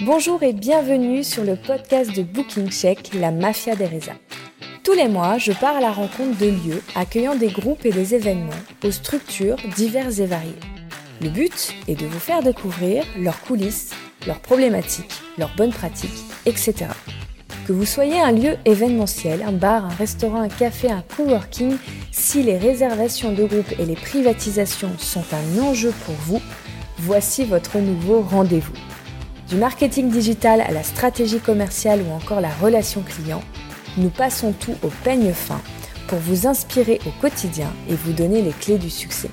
Bonjour et bienvenue sur le podcast de Booking Check, la mafia des. Tous les mois, je pars à la rencontre de lieux accueillant des groupes et des événements aux structures diverses et variées. Le but est de vous faire découvrir leurs coulisses, leurs problématiques, leurs bonnes pratiques, etc. Que vous soyez un lieu événementiel, un bar, un restaurant, un café, un coworking, si les réservations de groupe et les privatisations sont un enjeu pour vous, voici votre nouveau rendez-vous. Du marketing digital à la stratégie commerciale ou encore la relation client, nous passons tout au peigne fin pour vous inspirer au quotidien et vous donner les clés du succès.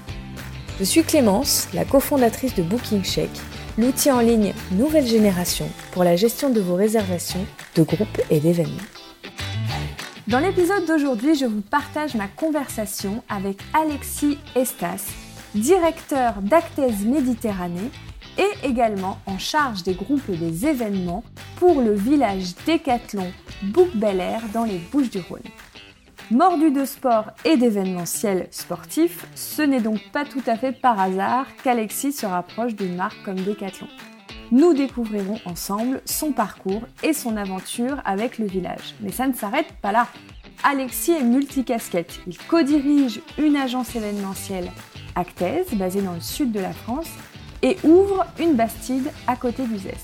Je suis Clémence, la cofondatrice de Booking Check, l'outil en ligne nouvelle génération pour la gestion de vos réservations de groupes et d'événements. Dans l'épisode d'aujourd'hui, je vous partage ma conversation avec Alexis Estas, directeur d'Actes Méditerranée et également en charge des groupes des événements pour le village Décathlon Bouc Bel Air dans les Bouches-du-Rhône. Mordu de sport et d'événementiel sportif, ce n'est donc pas tout à fait par hasard qu'Alexis se rapproche d'une marque comme Decathlon. Nous découvrirons ensemble son parcours et son aventure avec le village. Mais ça ne s'arrête pas là. Alexis est multicasquette. Il co-dirige une agence événementielle Actes, basée dans le sud de la France, et ouvre une bastide à côté d'Uzès.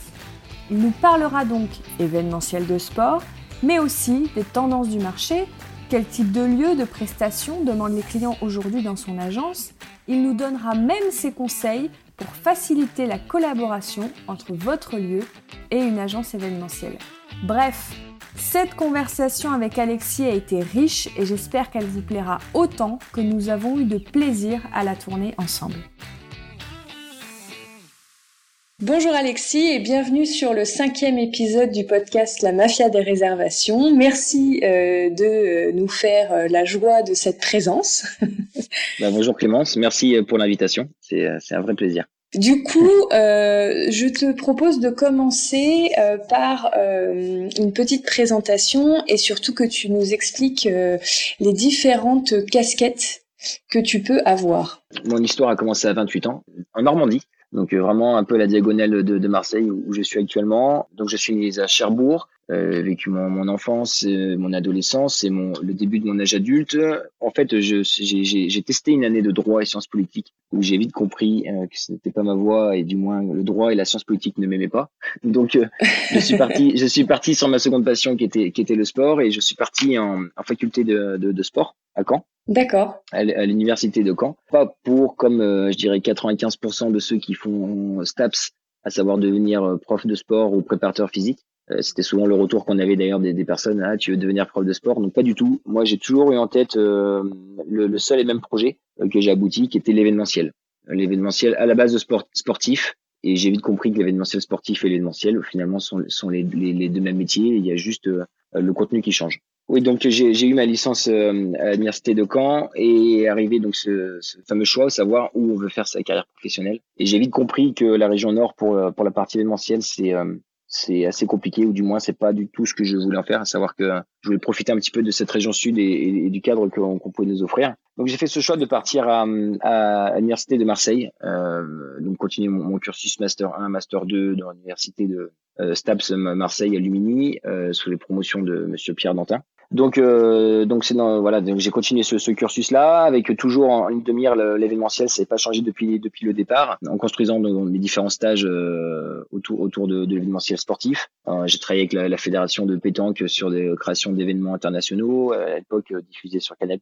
Il nous parlera donc événementiel de sport, mais aussi des tendances du marché, quel type de lieu, de prestations demandent les clients aujourd'hui dans son agence. Il nous donnera même ses conseils pour faciliter la collaboration entre votre lieu et une agence événementielle. Bref, cette conversation avec Alexis a été riche et j'espère qu'elle vous plaira autant que nous avons eu de plaisir à la tourner ensemble. Bonjour Alexis et bienvenue sur le cinquième épisode du podcast La Mafia des réservations. Merci euh, de nous faire euh, la joie de cette présence. Bah, bonjour Clémence, merci pour l'invitation, c'est un vrai plaisir. Du coup, euh, je te propose de commencer euh, par euh, une petite présentation et surtout que tu nous expliques euh, les différentes casquettes que tu peux avoir. Mon histoire a commencé à 28 ans en Normandie. Donc euh, vraiment un peu la diagonale de, de, Marseille où je suis actuellement. Donc je suis à Cherbourg, euh, vécu mon, mon enfance, euh, mon adolescence et mon, le début de mon âge adulte. En fait, j'ai testé une année de droit et sciences politiques où j'ai vite compris euh, que ce n'était pas ma voie et du moins le droit et la science politique ne m'aimaient pas. Donc euh, je suis parti, je suis parti sur ma seconde passion qui était qui était le sport et je suis parti en, en faculté de, de, de sport à Caen. D'accord. À l'université de Caen. Pas pour, comme euh, je dirais 95% de ceux qui font STAPS, à savoir devenir prof de sport ou préparateur physique. Euh, c'était souvent le retour qu'on avait d'ailleurs des, des, personnes, ah, tu veux devenir prof de sport? Donc pas du tout. Moi, j'ai toujours eu en tête le, le, seul et même projet que j'ai abouti, qui était l'événementiel. L'événementiel à la base de sport sportif. Et j'ai vite compris que l'événementiel sportif et l'événementiel, finalement, sont, sont les, les, les, deux mêmes métiers. Il y a juste le contenu qui change. Oui, donc j'ai eu ma licence euh, à l'université de Caen et arrivé donc ce, ce, fameux choix, savoir où on veut faire sa carrière professionnelle. Et j'ai vite compris que la région Nord pour euh, pour la partie événementielle, c'est euh, c'est assez compliqué ou du moins c'est pas du tout ce que je voulais en faire, à savoir que je voulais profiter un petit peu de cette région sud et, du cadre qu'on pouvait nous offrir. Donc j'ai fait ce choix de partir à, à, l'université de Marseille, euh, donc continuer mon, cursus master 1, master 2 dans l'université de euh, STAPS Marseille Alumini euh, sous les promotions de Monsieur Pierre Dantin. Donc, euh, donc c'est voilà, donc j'ai continué ce, ce cursus-là avec toujours en une demi-heure l'événementiel, ça n'a pas changé depuis depuis le départ, en construisant donc, mes différents stages euh, autour autour de, de l'événementiel sportif. Euh, j'ai travaillé avec la, la, fédération de pétanque sur des créations d'événements internationaux, à l'époque euh, diffusés sur Canal+,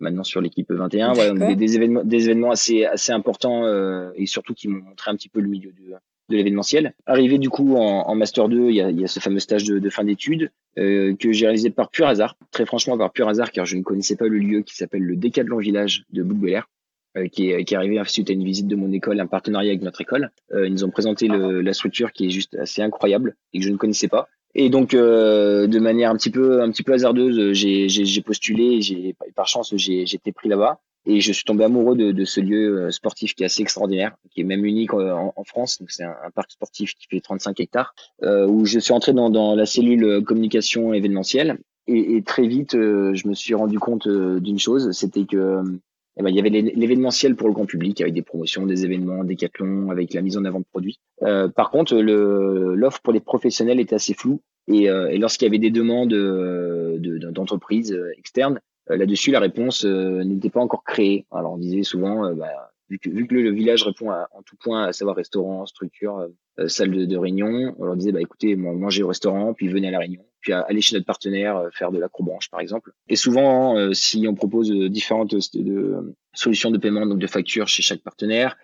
maintenant sur l'équipe 21. Voilà, des, des, événements des événements assez assez importants euh, et surtout qui m'ont montré un petit peu le milieu du de l'événementiel. Arrivé du coup en, en master 2, il y a, y a ce fameux stage de, de fin d'études euh, que j'ai réalisé par pur hasard, très franchement par pur hasard, car je ne connaissais pas le lieu qui s'appelle le Décathlon Village de bouc euh, qui, est, qui est arrivé suite à une visite de mon école, un partenariat avec notre école. Euh, ils nous ont présenté le, la structure qui est juste assez incroyable et que je ne connaissais pas. Et donc, euh, de manière un petit peu, un petit peu hasardeuse, j'ai postulé. J'ai, par chance, j'ai été pris là-bas. Et je suis tombé amoureux de, de, ce lieu euh, sportif qui est assez extraordinaire, qui est même unique en, en France. Donc c'est un, parc sportif qui fait 35 hectares, euh, où je suis entré dans, dans, la cellule communication événementielle. Et, et très vite, euh, je me suis rendu compte euh, d'une chose, c'était que eh ben, il y avait l'événementiel pour le grand public avec des promotions, des événements, des décathlons, avec la mise en avant de produits. Euh, par contre, l'offre pour les professionnels était assez floue et, euh, et lorsqu'il y avait des demandes euh, d'entreprises de, externes, là-dessus, la réponse n'était pas encore créée. Alors on disait souvent, bah, vu que, vu que le, village répond à, en tout point, à savoir restaurant, structure, euh, euh, salle de, de, réunion, on leur disait bah écoutez, mangez au restaurant, puis venez à la réunion, puis allez chez notre partenaire euh, faire de l'acrobranche par exemple. Et souvent, si on propose différentes solutions de paiement, donc de factures chez chaque partenaire,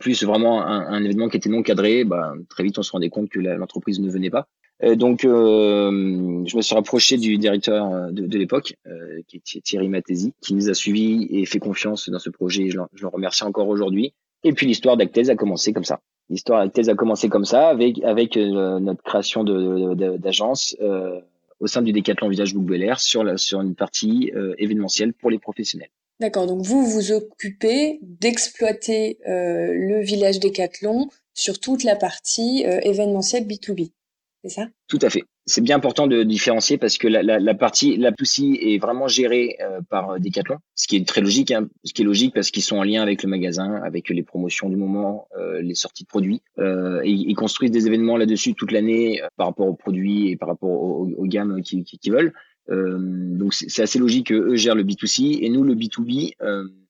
plus vraiment un, un, événement qui était non cadré, bah, très vite on se rendait compte que l'entreprise ne venait pas. Euh, donc, euh, je me suis rapproché du directeur euh, de, de l'époque, qui est Thierry Matési, qui nous a suivis et fait confiance dans ce projet. Je, le remercie encore aujourd'hui. Et puis l'histoire d'Actez a commencé comme ça. L'histoire d'Actez a commencé comme ça, avec avec notre création d'agence au sein du Décathlon Village Bouc sur la, sur une partie événementielle pour les professionnels. D'accord. Donc vous vous occupez d'exploiter le village Décathlon sur toute la partie événementielle B2B c'est ça? Tout à fait. C'est bien important de différencier parce que la, la, la partie la Poussy est vraiment gérée euh, par euh, Decathlon, ce qui est très logique. Hein, ce qui est logique parce qu'ils sont en lien avec le magasin, avec les promotions du moment, euh, les sorties de produits. Et ils construisent des événements là-dessus toute l'année par rapport aux produits et par rapport aux, gammes qu'ils qui, qui veulent. donc c'est assez logique qu'eux gèrent le B2C et nous le B2B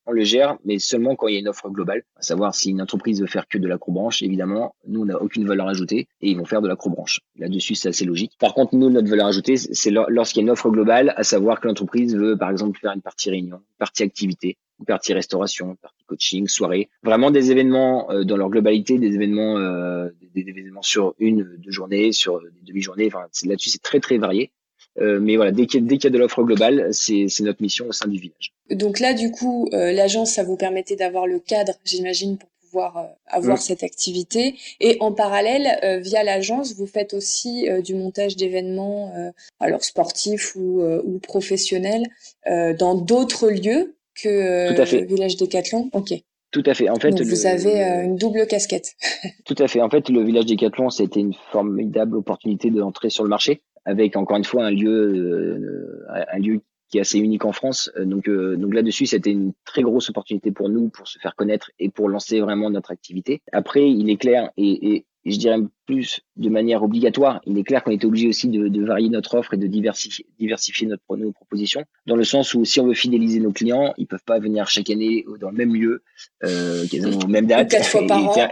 on le gère, mais seulement quand il y a une offre globale. À savoir, si une entreprise veut faire que de l'acrobranche, évidemment, nous, on n'a aucune valeur ajoutée et ils vont faire de l'acrobranche. Là-dessus, c'est assez logique. Par contre, nous, notre valeur ajoutée, c'est lorsqu'il y a une offre globale, à savoir que l'entreprise veut, par exemple, faire une partie réunion, partie activité, partie restauration, partie coaching, soirée. Vraiment des événements euh, dans leur globalité, des événements, euh, des, événements sur une, deux journées, sur des demi-journées. Enfin, là-dessus, c'est très, très varié. Euh, mais voilà, dès qu'il y, a de l'offre globale, c'est notre mission au sein du village. Donc là, du coup, euh, l'agence, ça vous permettait d'avoir le cadre, j'imagine, pour pouvoir euh, avoir cette activité. Et en parallèle, via l'agence, vous faites aussi du montage d'événements, alors sportifs ou, ou professionnels, dans d'autres lieux que le village Décathlon. Ok. Tout à fait. En fait, vous avez une double casquette. Tout à fait. En fait, le village Décathlon, c'était une formidable opportunité d'entrer sur le marché avec encore une fois un lieu, euh, un lieu qui est assez unique en France. Donc, euh, donc là-dessus, c'était une très grosse opportunité pour nous pour se faire connaître et pour lancer vraiment notre activité. Après, il est clair et je dirais plus de manière obligatoire. Il est clair qu'on était obligé aussi de, de, varier notre offre et de diversifier, diversifier notre, nos propositions, dans le sens où si on veut fidéliser nos clients, ils peuvent pas venir chaque année dans le même lieu, euh, aux mêmes dates. Quatre fois par an.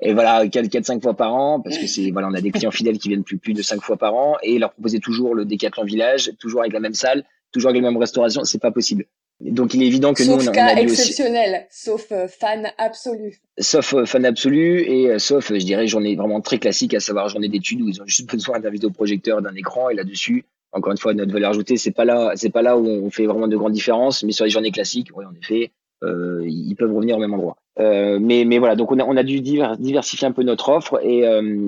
Et voilà, quatre, quatre, cinq fois par an, parce que c'est voilà, on a des clients fidèles qui viennent plus plus de cinq fois par an, et leur proposer toujours le décathlon village, toujours avec la même salle, toujours avec la même restauration, c'est pas possible. Donc il est évident que sauf nous on, cas a exceptionnel, sauf euh, fan absolu. Sauf euh, fan absolu et euh, sauf je dirais journée vraiment très classique à savoir journée d'études où ils ont juste besoin d'un vidéoprojecteur, d'un écran et là-dessus encore une fois notre valeur ajoutée c'est pas là c'est pas là où on fait vraiment de grandes différences mais sur les journées classiques oui en effet euh, ils peuvent revenir au même endroit. Euh, mais, mais voilà, donc on a, on a dû diversifier un peu notre offre et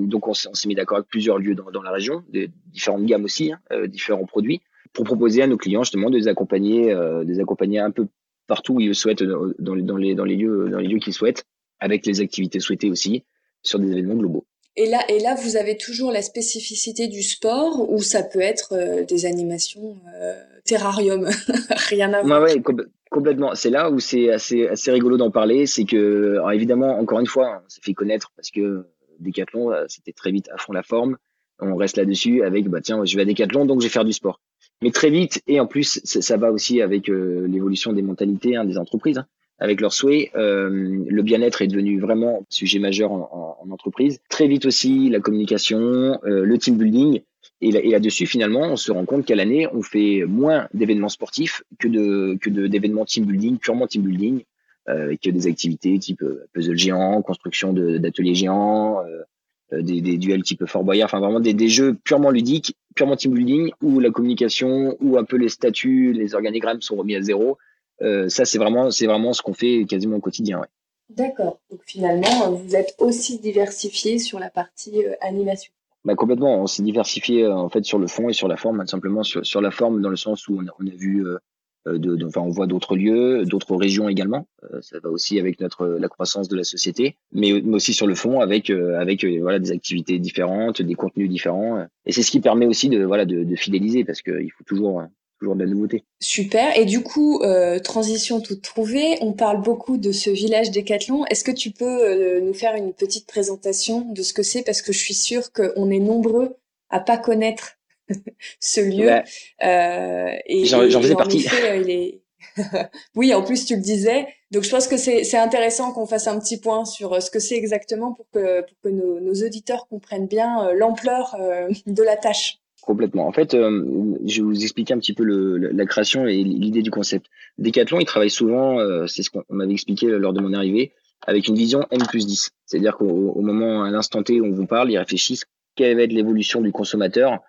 donc on, s'est mis d'accord avec plusieurs lieux dans, dans la région, de différentes gammes aussi, hein, différents produits pour proposer à nos clients justement de les accompagner, euh, de les accompagner un peu partout où ils le souhaitent, dans, dans, les, dans les lieux, dans les lieux qu'ils souhaitent, avec les activités souhaitées aussi sur des événements globaux. Et là, et là, vous avez toujours la spécificité du sport ou ça peut être euh, des animations euh, terrarium, rien à voir. Ouais, ouais, complètement. C'est là où c'est assez, assez rigolo d'en parler, c'est que alors évidemment, encore une fois, on s'est fait connaître parce que Decathlon, euh, c'était très vite à fond la forme. On reste là-dessus avec, bah tiens, je vais à Decathlon, donc je vais faire du sport mais très vite et en plus ça, va aussi avec euh, l'évolution des mentalités hein, des entreprises hein, avec leurs souhaits euh, le bien-être est devenu vraiment sujet majeur en, en, entreprise. Très vite aussi la communication euh, le team building. Et, là, dessus finalement on se rend compte qu'à l'année on fait moins d'événements sportifs que de que d'événements team building purement team building avec des activités type puzzle géant construction d'ateliers géants euh, des, des, duels type Fort Boyard, enfin vraiment des, des, jeux purement ludiques, purement team building, où la communication, où un peu les statuts, les organigrammes sont remis à zéro. Euh, ça, c'est vraiment, c'est vraiment ce qu'on fait quasiment au quotidien. Ouais. D'accord. Donc finalement, vous êtes aussi diversifié sur la partie euh, animation. Bah, complètement. On s'est diversifié en fait sur le fond et sur la forme, simplement sur, sur la forme dans le sens où on a, on a vu euh, de, enfin, on voit d'autres lieux, d'autres régions également. Euh, ça va aussi avec notre la croissance de la société, mais, aussi sur le fond avec euh, avec voilà des activités différentes, des contenus différents. Et c'est ce qui permet aussi de voilà de, de fidéliser parce qu'il faut toujours toujours de la nouveauté. Super. Et du coup, euh, transition toute trouvée, on parle beaucoup de ce village Décathlon. Est-ce que tu peux euh, nous faire une petite présentation de ce que c'est? Parce que je suis sûre qu'on est nombreux à pas connaître ce lieu. Euh, et j'en faisais partie. il est... oui, en plus tu le disais. Donc je pense que c'est intéressant qu'on fasse un petit point sur ce que c'est exactement pour que, pour que nos, nos auditeurs comprennent bien l'ampleur de la tâche. Complètement. En fait, euh, je vais vous expliquer un petit peu le, la création et l'idée du concept. Decathlon, il travaille souvent, euh, c'est ce qu'on m'avait expliqué lors de mon arrivée, avec une vision N plus 10. C'est-à-dire qu'au moment, à l'instant T où on vous parle, ils réfléchissent quelle va être l'évolution du consommateur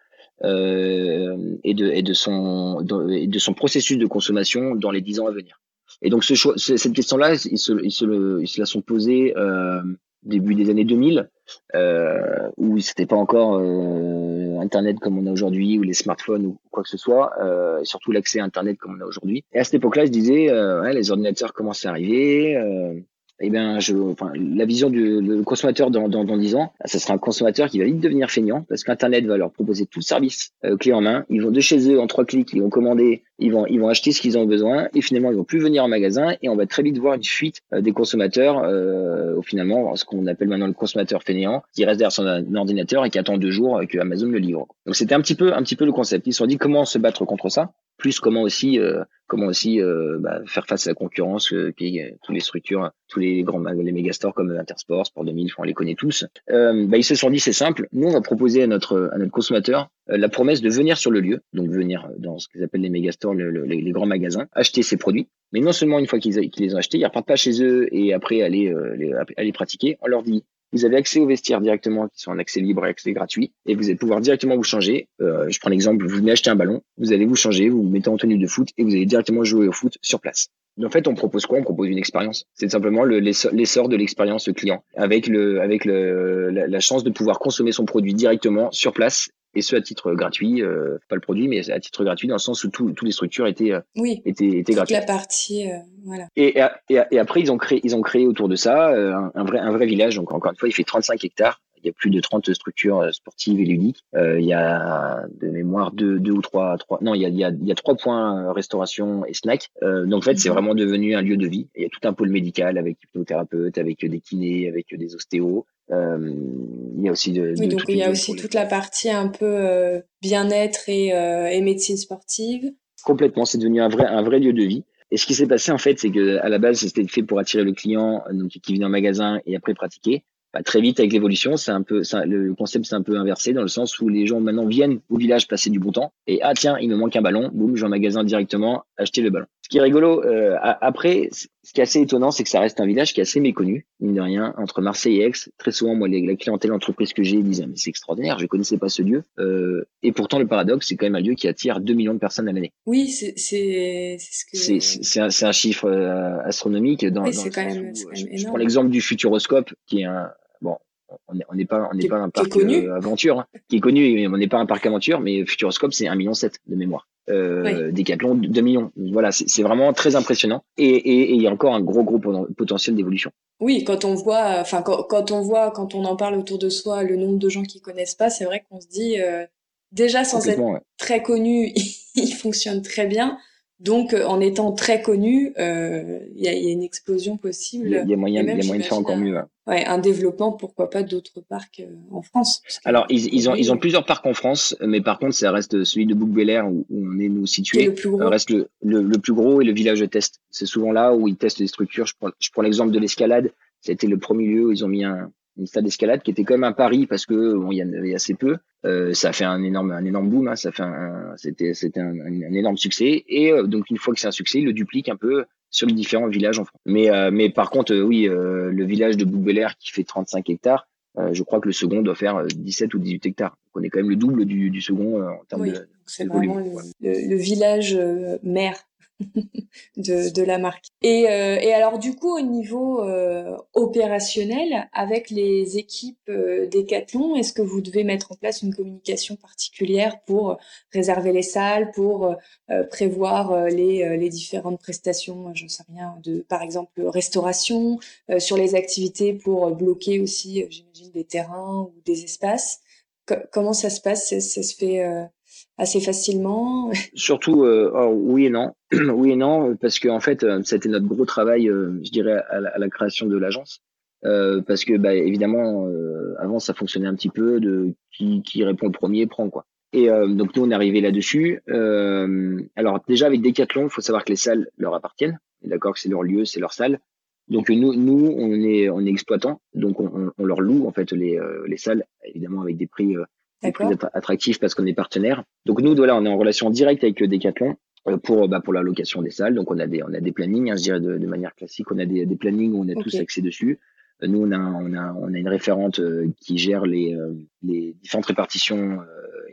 euh, et, de, et, de son, de, son processus de consommation dans les 10 ans à venir. Et donc, ce choix, cette question-là, ils se, ils, se, ils se la sont posées euh, début des années 2000, euh, où c'était pas encore euh, Internet comme on a aujourd'hui, ou les smartphones ou quoi que ce soit, euh, et surtout l'accès à Internet comme on a aujourd'hui. Et à cette époque-là, je disais, euh, ouais, les ordinateurs commencent à arriver, euh, eh bien, je, enfin, la vision du consommateur dans, dans, dans 10 ans, ce sera un consommateur qui va vite devenir feignant parce qu'Internet va leur proposer tout le service euh, clé en main. Ils vont de chez eux en trois clics, ils vont commander, ils vont, ils vont acheter ce qu'ils ont besoin et finalement ils vont plus venir en magasin et on va très vite voir une fuite euh, des consommateurs euh, finalement ce qu'on appelle maintenant le consommateur fainéant qui reste derrière son ordinateur et qui attend deux jours que Amazon le livre. Donc c'était un petit peu un petit peu le concept. Ils se sont dit comment se battre contre ça? Plus comment aussi euh, comment aussi euh, bah, faire face à la concurrence euh, qui toutes les structures tous les grands les mégastores comme Intersport Sport 2000 on les connaît tous. Euh, bah, ils se sont dit c'est simple. Nous on va proposer à notre à notre consommateur la promesse de venir sur le lieu. Donc venir dans ce qu'ils appellent les mégastores les, grands magasins acheter ses produits. Mais non seulement une fois qu'ils les ont achetés ils repartent pas chez eux et après aller les, aller pratiquer. On leur dit vous avez accès aux vestiaires directement, qui sont en accès libre et accès gratuit, et vous allez pouvoir directement vous changer. Euh, je prends l'exemple, vous venez acheter un ballon, vous allez vous changer, vous vous mettez en tenue de foot, et vous allez directement jouer au foot sur place. En fait, on propose quoi? On propose une expérience. C'est simplement l'essor de l'expérience client, avec le, avec le, la, chance de pouvoir consommer son produit directement sur place et ce à titre gratuit, euh, pas le produit, mais à titre gratuit dans le sens où toutes les structures étaient, euh, oui, étaient, étaient gratuites. la partie, euh, voilà. Et, et, et, après, ils ont créé, ils ont créé autour de ça un, un, vrai, un vrai village. Donc encore une fois, il fait 35 hectares il y a plus de 30 structures euh, sportives et ludiques. Euh, il y a de mémoire deux, deux ou trois, trois non, il y a, il y a, il y a trois points euh, restauration et snack. Euh, donc en fait, c'est mhm. vraiment devenu un lieu de vie. Il y a tout un pôle médical avec hypnothérapeutes, avec des kinés, avec des ostéos. Euh, il y a aussi de, oui, donc il y a aussi toute la partie un peu bien-être et, et médecine sportive. Complètement, c'est devenu un vrai, un vrai lieu de vie. Et ce qui s'est passé en fait, c'est que à la base, c'était fait pour attirer le client, donc qui vient en magasin et après pratiquer. Bah, très vite avec l'évolution, c'est un peu ça, le concept s'est un peu inversé dans le sens où les gens maintenant viennent au village passer du bon temps et ah tiens il me manque un ballon, boum je vais en magasin directement acheter le ballon. Ce qui est rigolo euh, après, ce qui est assez étonnant, c'est que ça reste un village qui est assez méconnu mine de rien entre Marseille et Aix. Très souvent moi les, la clientèle entreprise que j'ai disait mais c'est extraordinaire, je connaissais pas ce lieu euh, et pourtant le paradoxe c'est quand même un lieu qui attire 2 millions de personnes à l'année. Oui c'est c'est ce que c'est un, un, chiffre euh, astronomique dans, oui, quand même, je prends l'exemple du Futuroscope qui est un bon, on n'est pas, on n'est pas un parc euh, aventure, hein, qui est connu, on n'est pas un parc aventure, mais Futuroscope, c'est 1,7 million de mémoire. Euh, Decathlon, 2 millions. Voilà, c'est vraiment très impressionnant. Et il y a encore un gros, gros potentiel d'évolution. Oui, quand on voit, enfin, quand, on voit, quand on en parle autour de soi, le nombre de gens qui connaissent pas, c'est vrai qu'on se dit, euh, déjà sans être très connu, il fonctionne très bien. Donc, euh, en étant très connu, euh, il y, a, y, a, une explosion possible. Il y a moyen, y a moyen de faire encore mieux. Ouais. un développement, pourquoi pas d'autres parcs euh, en France. Alors, ils, ils, ont, ils ont plusieurs parcs en France, mais par contre, ça reste celui de bouc où, où, on est nous situé. Le plus gros. reste le, le, plus gros et le village de test. C'est souvent là où ils testent les structures. Je prends, je prends l'exemple de l'escalade. C'était le premier lieu où ils ont mis un, une stade d'escalade qui était quand même un pari parce que bon, il y en avait assez peu. Euh, ça a fait un énorme, un énorme boom. Hein, ça fait un, c'était, c'était un, un, énorme succès. Et euh, donc une fois que c'est un succès, il le duplique un peu sur les différents villages en France. Mais, euh, mais par contre, euh, oui, le village de Boubelair qui fait 35 hectares, je crois que le second doit faire 17 ou 18 hectares. Donc on est quand même le double du, du second en termes de, c'est vraiment Le, le, le, village mère de, de, la marque. Et, euh, et, alors du coup au niveau euh, opérationnel, avec les équipes euh, Decathlon, est-ce que vous devez mettre en place une communication particulière pour réserver les salles, pour euh, prévoir les, les, différentes prestations, j'en sais rien, de par exemple restauration, sur les activités pour bloquer aussi, j'imagine, des terrains ou des espaces? comment ça se passe? Ça, se fait assez facilement Surtout, oui et non. oui et non, parce qu'en en fait, c'était notre gros travail, je dirais, à la, création de l'agence. parce que bah, évidemment, avant, ça fonctionnait un petit peu de qui, qui répond le premier prend quoi. Et donc nous, on est arrivé là-dessus. alors déjà avec Decathlon, il faut savoir que les salles leur appartiennent. D'accord, que c'est leur lieu, c'est leur salle. Donc nous, nous, on est, on est exploitant, donc on, on, leur loue en fait les, euh, les salles, évidemment avec des prix, euh, attractifs parce qu'on est partenaire. Donc nous, voilà, on est en relation directe avec euh, Decathlon euh, pour bah, pour la location des salles. Donc on a des on a des plannings, hein, je dirais de, de, manière classique, on a des, des plannings où on a tous accès dessus. Nous, on a, on a, on a une référente qui gère les, les différentes répartitions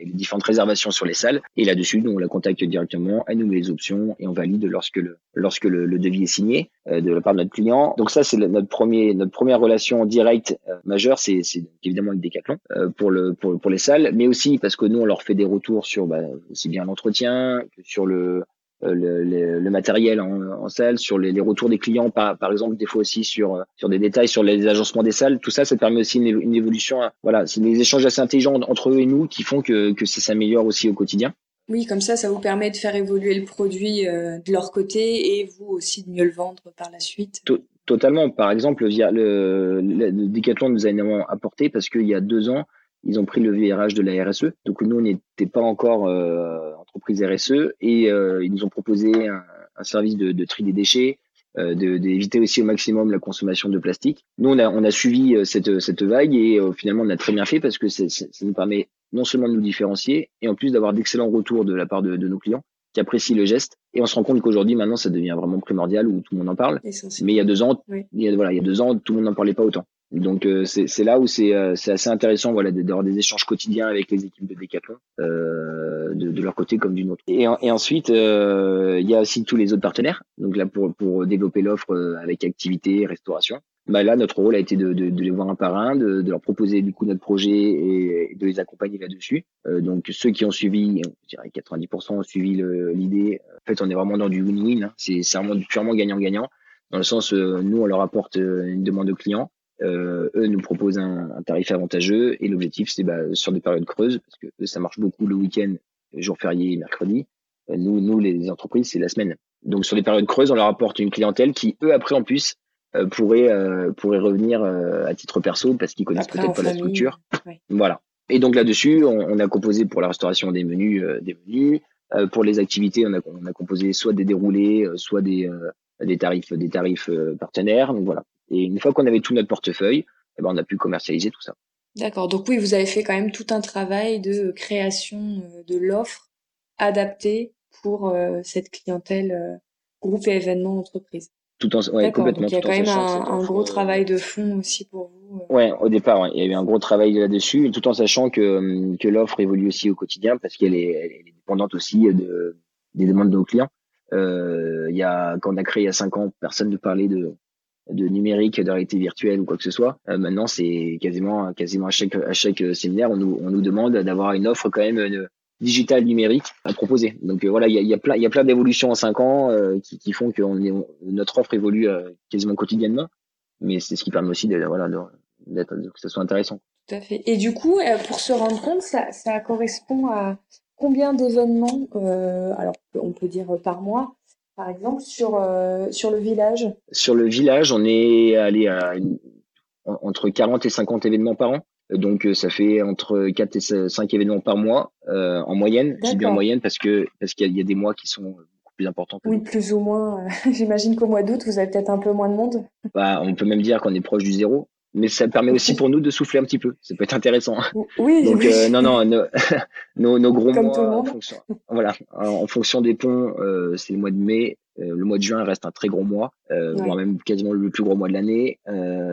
et les différentes réservations sur les salles. Et là-dessus, nous, on la contacte directement, elle nous met les options et on valide lorsque le, lorsque le, le devis est signé euh, de la part de notre client. Donc ça, c'est notre premier, notre première relation directe euh, majeure, c'est, évidemment avec Decathlon euh, pour le, pour, pour les salles, mais aussi parce que nous, on leur fait des retours sur bah, aussi bien l'entretien que sur le, euh, le, le, matériel en, en, salle, sur les, les, retours des clients, par, par exemple, des fois aussi sur sur des détails sur les agencements des salles. Tout ça, ça permet aussi une, une évolution. Voilà, c'est des échanges assez intelligents entre eux et nous qui font que que ça s'améliore aussi au quotidien. Oui, comme ça, ça vous permet de faire évoluer le produit euh, de leur côté et vous aussi de mieux le vendre par la suite. Totalement. Par exemple, via le, le, Decathlon nous a énormément apporté parce qu'il y a deux ans, ils ont pris le virage de la RSE. Donc nous, on n'était pas encore euh, entreprise RSE et euh, ils nous ont proposé un, un service de, de, tri des déchets, euh, d'éviter aussi au maximum la consommation de plastique. Nous, on a, on a suivi euh, cette, cette vague et euh, finalement, on a très bien fait parce que ça nous permet non seulement de nous différencier et en plus d'avoir d'excellents retours de la part de, de, nos clients qui apprécient le geste. Et on se rend compte qu'aujourd'hui, maintenant, ça devient vraiment primordial où tout le monde en parle. Mais il y a deux ans, il y a, voilà, il y a deux ans, tout le monde n'en parlait pas autant. Donc euh, c'est là où c'est euh, assez intéressant voilà d'avoir des échanges quotidiens avec les équipes de Decathlon euh, de, de, leur côté comme d'une autre. Et, et ensuite euh, il y a aussi tous les autres partenaires. Donc là pour pour développer l'offre euh, avec activité, restauration. Bah là notre rôle a été de, de, de les voir un par un, de, leur proposer du coup notre projet et, de les accompagner là-dessus. donc ceux qui ont suivi, je dirais 90% ont suivi l'idée. En fait on est vraiment dans du win-win. Hein. C'est vraiment purement gagnant-gagnant dans le sens nous on leur apporte une demande de client euh, eux nous proposent un, un tarif avantageux et l'objectif c'est bah, sur des périodes creuses parce que eux, ça marche beaucoup le week-end, jour férié, mercredi. Euh, nous, nous les entreprises c'est la semaine. Donc sur des périodes creuses, on leur apporte une clientèle qui eux après en plus euh, pourrait euh, pourrait revenir euh, à titre perso parce qu'ils connaissent peut-être pas la structure. Voilà. Et donc là-dessus, on, on, a composé pour la restauration des menus des menus. pour les activités, on a, on a composé soit des déroulés, soit des des tarifs des tarifs partenaires. Donc voilà, et une fois qu'on avait tout notre portefeuille, eh ben, on a pu commercialiser tout ça. D'accord. Donc oui, vous avez fait quand même tout un travail de création euh, de l'offre adaptée pour euh, cette clientèle euh, groupe et événements entreprise. Tout en, ouais, complètement. Donc il y a quand même un, gros travail de fond aussi pour vous. Ouais, au départ, il y a eu un gros travail là-dessus, tout en sachant que, que l'offre évolue aussi au quotidien parce qu'elle est, elle est dépendante aussi de, des demandes de nos clients. Euh, il y a, quand on a créé il y a cinq ans, personne ne parlait de, de numérique, de réalité virtuelle ou quoi que ce soit. Euh, maintenant, c'est quasiment, quasiment à chaque, à chaque séminaire, on nous, on nous demande d'avoir une offre quand même euh, digitale numérique à proposer. Donc euh, voilà, il y a, y a plein, y a plein d'évolutions en cinq ans qui, qui, font que on notre offre évolue quasiment quotidiennement. Mais c'est ce qui permet aussi de, voilà, d'être, que ce soit intéressant. Tout à fait. Et du coup, pour se rendre compte, ça, ça correspond à combien d'événements, euh, alors on peut dire par mois, par exemple, sur, euh, sur le village? Sur le village, on est allé à entre 40 et 50 événements par an. Donc, euh, ça fait entre 4 et 5 événements par mois euh, en moyenne. Je dis bien en moyenne parce que parce qu'il y, a des mois qui sont beaucoup plus importants. oui, plus ou moins. J'imagine qu'au mois d'août, vous avez peut-être un peu moins de monde. Bah, on peut même dire qu'on est proche du zéro mais ça permet aussi pour nous de souffler un petit peu. Ça peut être intéressant. Oui. Donc euh, non non nos, nos, gros mois en fonction, voilà en fonction des ponts euh, c'est le mois de mai. Euh, le mois de juin reste un très gros mois, euh, voire même quasiment le plus gros mois de l'année.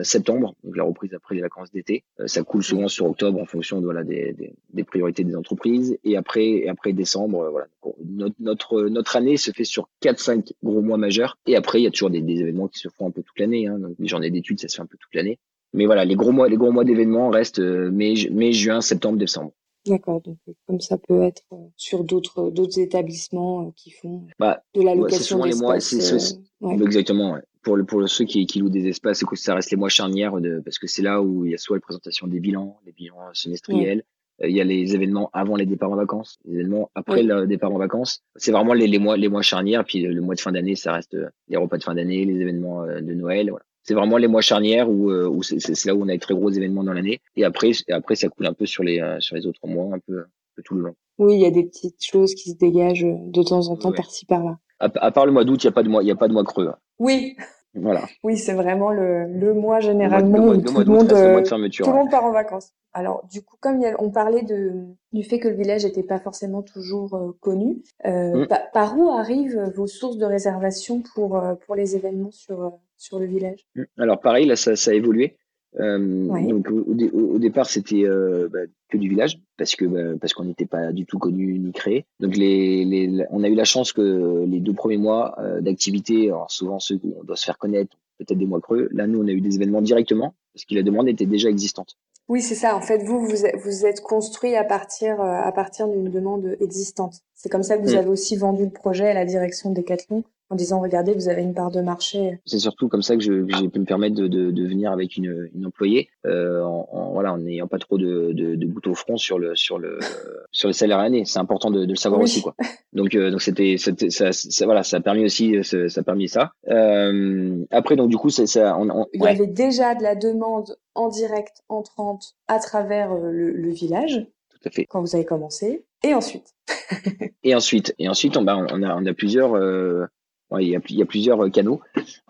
septembre, donc la reprise après les vacances d'été, ça coule souvent sur octobre en fonction de, voilà des, des, des priorités des entreprises. Et après et après décembre, voilà notre, notre notre année se fait sur 4-5 gros mois majeurs. Et après il y a toujours des, des événements qui se font un peu toute l'année. Hein, donc les journées d'études ça se fait un peu toute l'année. Mais voilà, les gros mois, les gros mois d'événements restent euh, mai, mai, juin, septembre, décembre. D'accord, donc euh, comme ça peut être euh, sur d'autres d'autres établissements qui font bah, de la location ouais, d'espace. Ouais. Exactement. Ouais. Pour le, pour ceux qui, qui louent des espaces, ça reste les mois charnières de, parce que c'est là où il y a soit la présentation des bilans, les bilans semestriels, il y a les événements avant les départs en vacances, les événements après le départ en vacances. C'est vraiment les, les, mois les mois charnières. Puis le, mois de fin d'année, ça reste les repas de fin d'année, les événements de Noël. Voilà. C'est vraiment les mois charnières où, où c'est là où on a des très gros événements dans l'année. Et après, et après, ça coule un peu sur les sur les autres mois, un peu, un peu tout le long. Oui, il y a des petites choses qui se dégagent de temps en temps par-ci par-là. À, part le mois d'août, il n'y a pas de mois, il y a pas de mois creux. Oui. Voilà. Oui, c'est vraiment le, le mois généralement où tout, le monde, euh, tout le monde part en vacances. Alors, du coup, comme on parlait de, du fait que le village n'était pas forcément toujours euh, connu, euh, mm. par où arrivent vos sources de réservation pour, euh, pour les événements sur, sur le village mm. Alors, pareil, là, ça, ça a évolué. Euh, donc au, au, départ c'était euh, bah, que du village parce que bah, parce qu'on n'était pas du tout connu ni créé. Donc les, les, on a eu la chance que les deux premiers mois euh, d'activité, souvent ceux où on doit se faire connaître, peut-être des mois creux. Là nous on a eu des événements directement parce que la demande était déjà existante. Oui c'est ça. En fait vous vous vous êtes construit à partir à partir d'une demande existante. C'est comme ça que vous mm. avez aussi vendu le projet à la direction Decathlon en disant regardez vous avez une part de marché. C'est surtout comme ça que j'ai pu me permettre de, de, de venir avec une, une employée euh, en, en, voilà en n'ayant pas trop de, de, de bout au front sur le sur le sur le salaire année. C'est important de, de, le savoir aussi quoi. Donc euh, donc c'était ça, ça, voilà ça a permis aussi ça a permis ça. Euh, après donc du coup c'est ça. On, Il y avait déjà de la demande en direct entrante à travers euh, le, le village. Tout à fait. Quand vous avez commencé. Et ensuite. et ensuite, et ensuite, on, bah, on a, on a plusieurs, euh, Ouais, il, y a, il y a plusieurs euh, canaux.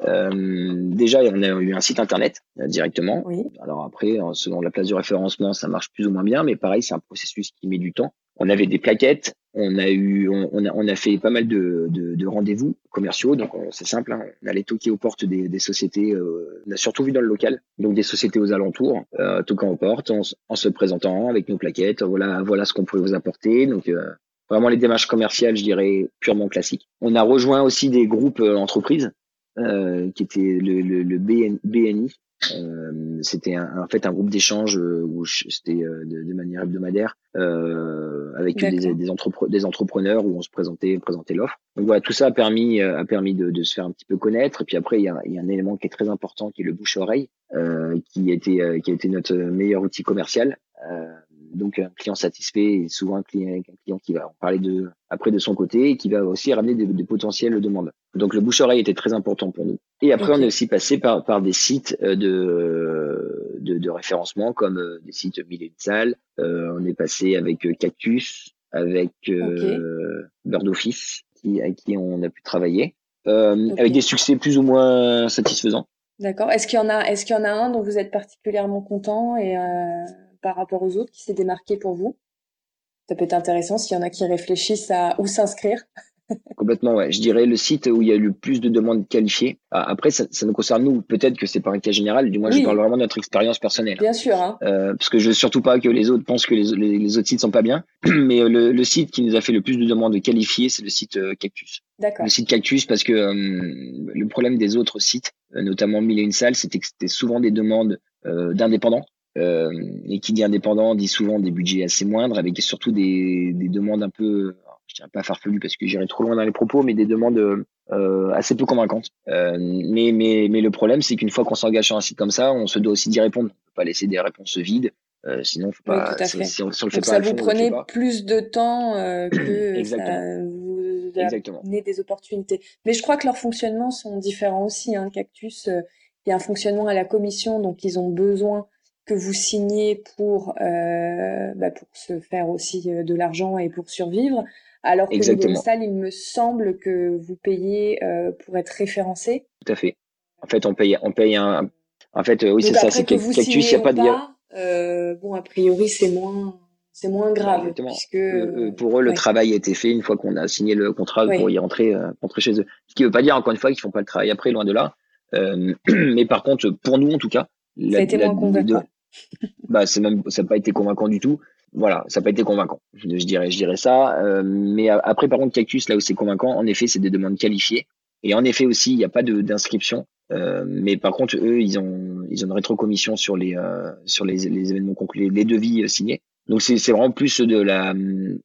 Euh, déjà, on a eu un site internet euh, directement. Oui. Alors après, selon la place du référencement, ça marche plus ou moins bien, mais pareil, c'est un processus qui met du temps. On avait des plaquettes, on a eu, on, a, on a fait pas mal de, de, de rendez-vous commerciaux. Donc c'est simple, hein. on allait toquer aux portes des, des sociétés. Euh, on a surtout vu dans le local, donc des sociétés aux alentours, euh, toquant aux portes, en, en, se présentant avec nos plaquettes. Voilà, voilà ce qu'on pouvait vous apporter. Donc euh, vraiment les démarches commerciales, je dirais, purement classiques. On a rejoint aussi des groupes euh, entreprises, euh, qui étaient le, le, le BNI. Euh, c'était en fait un groupe d'échange euh, où c'était euh, de, de, manière hebdomadaire euh, avec des, des, des, entrepreneurs où on se présentait présentait l'offre. Donc voilà, tout ça a permis a permis de, de, se faire un petit peu connaître. Et puis après, il y a, y a un élément qui est très important qui est le bouche oreille, qui a été qui a été notre meilleur outil commercial. Euh, donc un client satisfait est souvent un client, un client qui va en parler de après de son côté et qui va aussi ramener des, des potentielles demandes. Donc le bouche-oreille était très important pour nous. Et après on est aussi passé par, par des sites euh, de, de, de référencement comme euh, des sites mille et salles. Euh, on est passé avec Cactus, avec euh, Bird Office, qui, avec qui on a pu travailler, euh, avec des succès plus ou moins satisfaisants. D'accord. Est-ce qu'il y en a, est-ce qu'il y en a un dont vous êtes particulièrement content et euh par rapport aux autres qui s'est démarqué pour vous? Ça peut être intéressant s'il y en a qui réfléchissent à où s'inscrire. Complètement, ouais. Je dirais le site où il y a eu le plus de demandes qualifiées. Ah, après, ça, ça nous concerne nous. Peut-être que c'est pas un cas général. Du moins, je parle vraiment de notre expérience personnelle. Bien sûr. Hein. Euh, parce que je veux surtout pas que les autres pensent que les, les, les autres sites sont pas bien. Mais euh, le, le, site qui nous a fait le plus de demandes qualifiées, c'est le site euh, Cactus. D'accord. Le site Cactus, parce que euh, le problème des autres sites, notamment Mille et une salles, c'était que c'était souvent des demandes d'indépendants euh, et qui dit indépendant dit souvent des budgets assez moindres, avec surtout des, des demandes un peu, je dirais pas farfelues parce que j'irai trop loin dans les propos, mais des demandes euh, assez peu convaincantes. Euh, mais, mais, mais le problème, c'est qu'une fois qu'on s'engage sur un site comme ça, on se doit aussi d'y répondre. On peut pas laisser des réponses vides. Sinon, faut pas. Oui, si, si, on, si on le fait Donc pas, ça vous prenait plus de temps que ça vous Exactement. des opportunités. Mais je crois que leurs fonctionnements sont différents aussi. Hein. Cactus, il y a un fonctionnement à la commission, donc ils ont besoin que vous signez pour euh, bah pour se faire aussi euh, de l'argent et pour survivre. Alors que Exactement. salle, il me semble que vous payez euh, pour être référencé. Tout à fait. En fait, on paye, on paye un. En fait, oui, c'est ça. C'est que Cactus, il n'y a pas de. Euh, bon, a priori, c'est moins, c'est moins grave. Exactement. Puisque, euh, pour eux, le ouais. travail a été fait une fois qu'on a signé le contrat ouais. pour y rentrer, euh, rentrer chez eux. Ce qui ne veut pas dire encore une fois qu'ils font pas le travail après, loin de là. mais par contre, pour nous en tout cas, ça la, a été la, convaincant bah c'est même ça n'a pas été convaincant du tout. Voilà ça n'a pas été convaincant. Je, je, dirais je dirais ça. Euh, mais après par contre cactus là où c'est convaincant en effet c'est des demandes qualifiées. Et en effet aussi il n'y a pas d'inscription. Euh, mais par contre eux ils ont ils ont une rétrocommission sur les euh, sur les, les événements conclus les devis signés. Donc c'est vraiment plus de la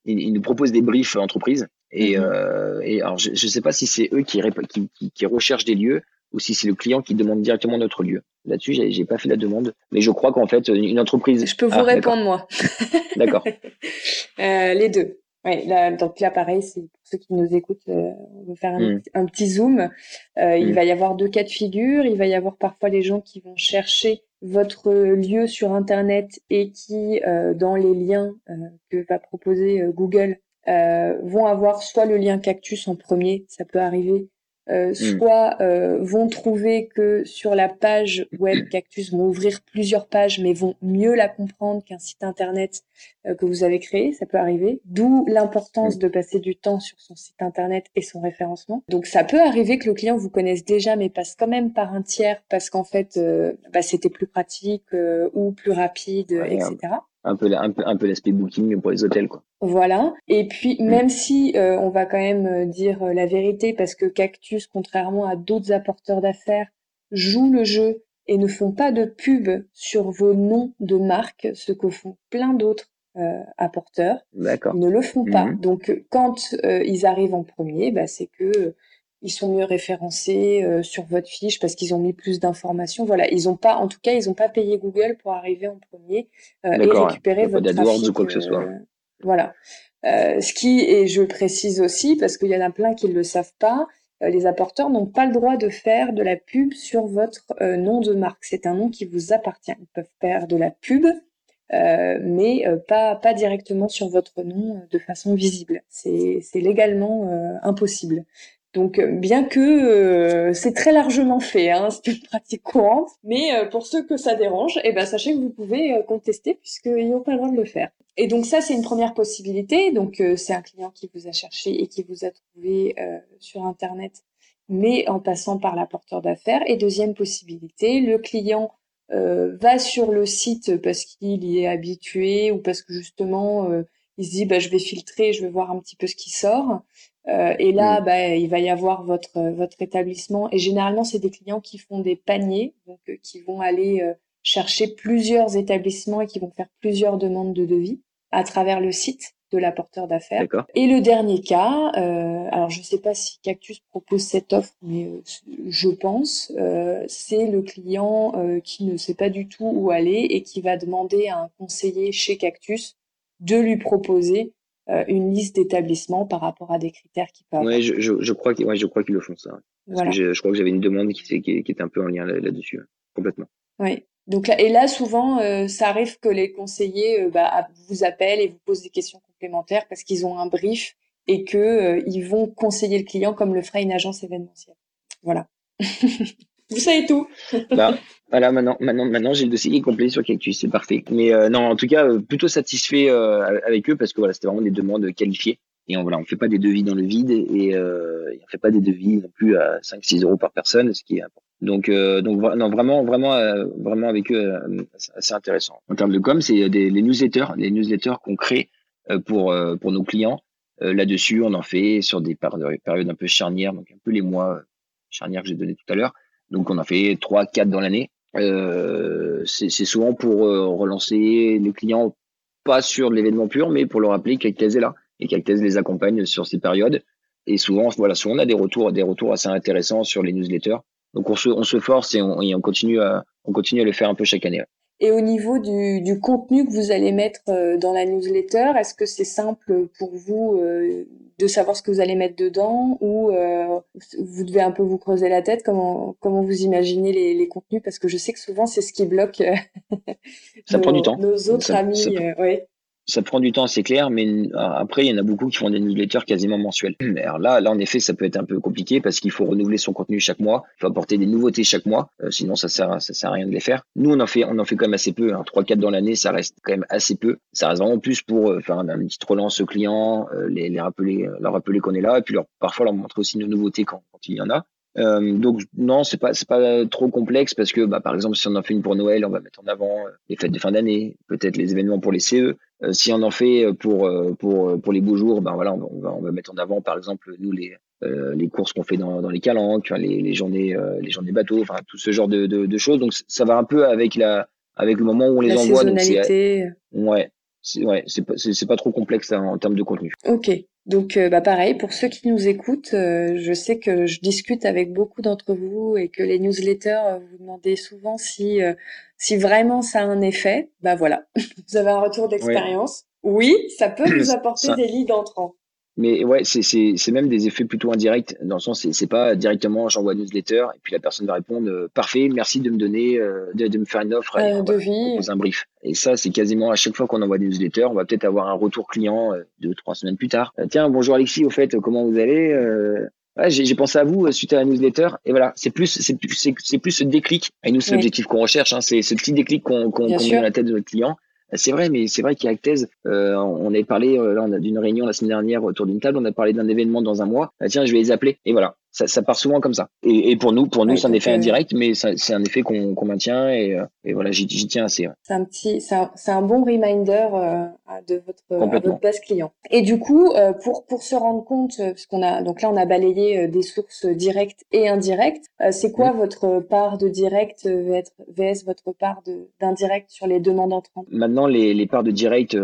ils, nous proposent des briefs entreprises. Et, mm -hmm. et alors je ne sais pas si c'est eux qui, qui, qui, qui recherchent des lieux ou si c'est le client qui demande directement notre lieu. Là-dessus, j'ai, j'ai pas fait la demande, mais je crois qu'en fait, une entreprise. Je peux vous ah, répondre moi. D'accord. euh, les deux. Ouais, là, donc là, pareil, c'est pour ceux qui nous écoutent, euh, on va faire un, hmm. petit zoom. Euh, Il hmm. va y avoir deux cas de figure. Il va y avoir parfois les gens qui vont chercher votre lieu sur Internet et qui, euh, dans les liens euh, que va proposer euh, Google, vont avoir soit le lien Cactus en premier, ça peut arriver, euh, hmm. soit euh, vont trouver que sur la page web Cactus vont ouvrir plusieurs pages mais vont mieux la comprendre qu'un site internet euh, que vous avez créé, ça peut arriver. D'où l'importance hmm. de passer du temps sur son site internet et son référencement. Donc ça peut arriver que le client vous connaisse déjà mais passe quand même par un tiers parce qu'en fait bah, c'était plus pratique ou plus rapide, etc un peu un peu un peu l'aspect booking pour les hôtels quoi. Voilà. Et puis mm. même si euh, on va quand même euh, dire euh, la vérité parce que Cactus contrairement à d'autres apporteurs d'affaires joue le jeu et ne font pas de pub sur vos noms de marque, ce que font plein d'autres apporteurs. D'accord. Ils ne le font pas. Mm. Donc quand ils arrivent en premier, bah, c'est que ils sont mieux référencés euh, sur votre fiche parce qu'ils ont mis plus d'informations. Voilà, ils ont pas, en tout cas, ils n'ont pas payé Google pour arriver en premier euh, et récupérer votre trafic. Ou quoi que ce soit. Euh, voilà. ce qui, et je précise aussi, parce qu'il y en a plein qui ne le savent pas, les apporteurs n'ont pas le droit de faire de la pub sur votre nom de marque. C'est un nom qui vous appartient. Ils peuvent faire de la pub, mais pas, pas directement sur votre nom de façon visible. C'est légalement impossible. Donc, euh, bien que euh, c'est très largement fait, hein, c'est une pratique courante, mais euh, pour ceux que ça dérange, eh ben sachez que vous pouvez contester puisqu'ils n'ont pas le droit de le faire. Et donc ça, c'est une première possibilité. Donc c'est un client qui vous a cherché et qui vous a trouvé sur Internet, mais en passant par l'apporteur d'affaires. Et deuxième possibilité, le client va sur le site parce qu'il y est habitué ou parce que justement il se dit bah, je vais filtrer, je vais voir un petit peu ce qui sort. Euh, et là, mm. bah, il va y avoir votre votre établissement. Et généralement, c'est des clients qui font des paniers, donc euh, qui vont aller euh, chercher plusieurs établissements et qui vont faire plusieurs demandes de devis à travers le site de l'apporteur d'affaires. Et le dernier cas, euh, alors je ne sais pas si Cactus propose cette offre, mais je pense, c'est le client qui ne sait pas du tout où aller et qui va demander à un conseiller chez Cactus de lui proposer euh, une liste d'établissements par rapport à des critères qui peuvent. Ouais, je, je, je crois qu'ils ouais, je crois qu'ils le font ça. Parce que je, je, crois que j'avais une demande qui, qui, qui, était un peu en lien là-dessus, complètement. Oui. Donc là, et là, souvent, euh, ça arrive que les conseillers euh, bah, vous appellent et vous posent des questions complémentaires parce qu'ils ont un brief et que ils vont conseiller le client comme le ferait une agence événementielle. Voilà. vous savez tout. bah, voilà, maintenant, maintenant, maintenant, j'ai le dossier complet sur Cactus, c'est parfait. Mais euh, non, en tout cas, euh, plutôt satisfait euh, avec eux parce que voilà, c'était vraiment des demandes qualifiées. Et on voilà, on fait pas des devis dans le vide et, euh, on fait pas des devis non plus à 5-6 euros par personne, ce qui est important. Donc, donc non, vraiment, vraiment, vraiment avec eux, assez intéressant. En termes de com, c'est les newsletters, les newsletters qu'on crée pour pour nos clients. Là-dessus, on en fait sur des périodes un peu charnières, donc un peu les mois charnières que j'ai donné tout à l'heure. Donc, on en fait trois, quatre dans l'année. Euh, c'est souvent pour euh, relancer les clients, pas sur l'événement pur, mais pour leur rappeler qu'Altez est là et qu'Altez les accompagne sur ces périodes. Et souvent, voilà, souvent on a des retours, des retours assez intéressants sur les newsletters. Donc on se, on se force et on, et on continue à, on continue à le faire un peu chaque année. Et au niveau du, du, contenu que vous allez mettre euh, dans la newsletter, est-ce que c'est simple pour vous euh, de savoir ce que vous allez mettre dedans ou euh, vous devez un peu vous creuser la tête? Comment comment vous imaginez les, les contenus? Parce que je sais que souvent c'est ce qui bloque ça prend du temps. nos autres amis. Ça, ça prend du temps, c'est clair, mais euh, après, il y en a beaucoup qui font des newsletters quasiment mensuels. Alors là, là, en effet, ça peut être un peu compliqué parce qu'il faut renouveler son contenu chaque mois, il faut apporter des nouveautés chaque mois, euh, sinon ça sert, ça sert à rien de les faire. Nous, on en fait, on en fait quand même assez peu, hein. 3-4 dans l'année, ça reste quand même assez peu. Ça reste vraiment plus pour euh, faire une petite relance aux clients, les, les rappeler, leur rappeler qu'on est là, et puis leur, parfois leur montrer aussi nos nouveautés quand il y en a. Euh, donc non, c'est pas c'est pas trop complexe parce que bah, par exemple si on en fait une pour Noël, on va mettre en avant les fêtes de fin d'année, peut-être les événements pour les CE. Euh, si on en fait euh, pour euh, pour pour les beaux jours, ben voilà, on va, on va mettre en avant par exemple nous les les courses qu'on fait dans, dans les calanques, les, les journées les journées bateaux, enfin tout ce genre de, de, de, choses. Donc ça va un peu avec la avec le moment où on les envoie. Saisonnalité. Donc ouais, c'est ouais, c'est pas c'est pas trop complexe hein, en termes de contenu. Ok. Donc, bah pareil, pour ceux qui nous écoutent, je sais que je discute avec beaucoup d'entre vous et que les newsletters, vous demandez souvent si, si vraiment ça a un effet. Bah voilà, vous avez un retour d'expérience. Oui. ça peut vous apporter des leads entrants. Mais ouais, c'est même des effets plutôt indirects, dans le sens, c'est pas directement j'envoie une newsletter et puis la personne va répondre euh, parfait, merci de me donner, euh, de, me faire une offre, euh, un brief. Et ça, c'est quasiment à chaque fois qu'on envoie des newsletters, on va peut-être avoir un retour client euh, deux, trois semaines plus tard. Tiens, bonjour Alexis, au fait, comment vous allez Ouais, j'ai pensé à vous suite à la newsletter. Et voilà c'est plus c'est plus c'est plus ce déclic. Et nous c'est l'objectif qu'on recherche hein, c'est ce petit déclic qu'on qu'on met dans la tête de notre client c'est vrai, mais c'est vrai Thèse, euh, on avait parlé, euh, d'une réunion la semaine dernière autour d'une table, on a parlé d'un événement dans un mois. Ah, tiens, je vais les appeler. Et voilà, ça, ça, part souvent comme ça. Et, et pour nous, pour nous, c'est un effet indirect, mais c'est un effet qu'on maintient et, euh, et voilà, j'y tiens assez. C'est un petit, c'est un, un, bon reminder euh, de votre, votre base client. Et du coup, euh, pour pour se rendre compte, parce qu'on a donc là on a balayé des sources directes et indirectes. c'est quoi votre part de direct vs votre part d'indirect sur les demandes entrantes? Maintenant, les, les parts de direct,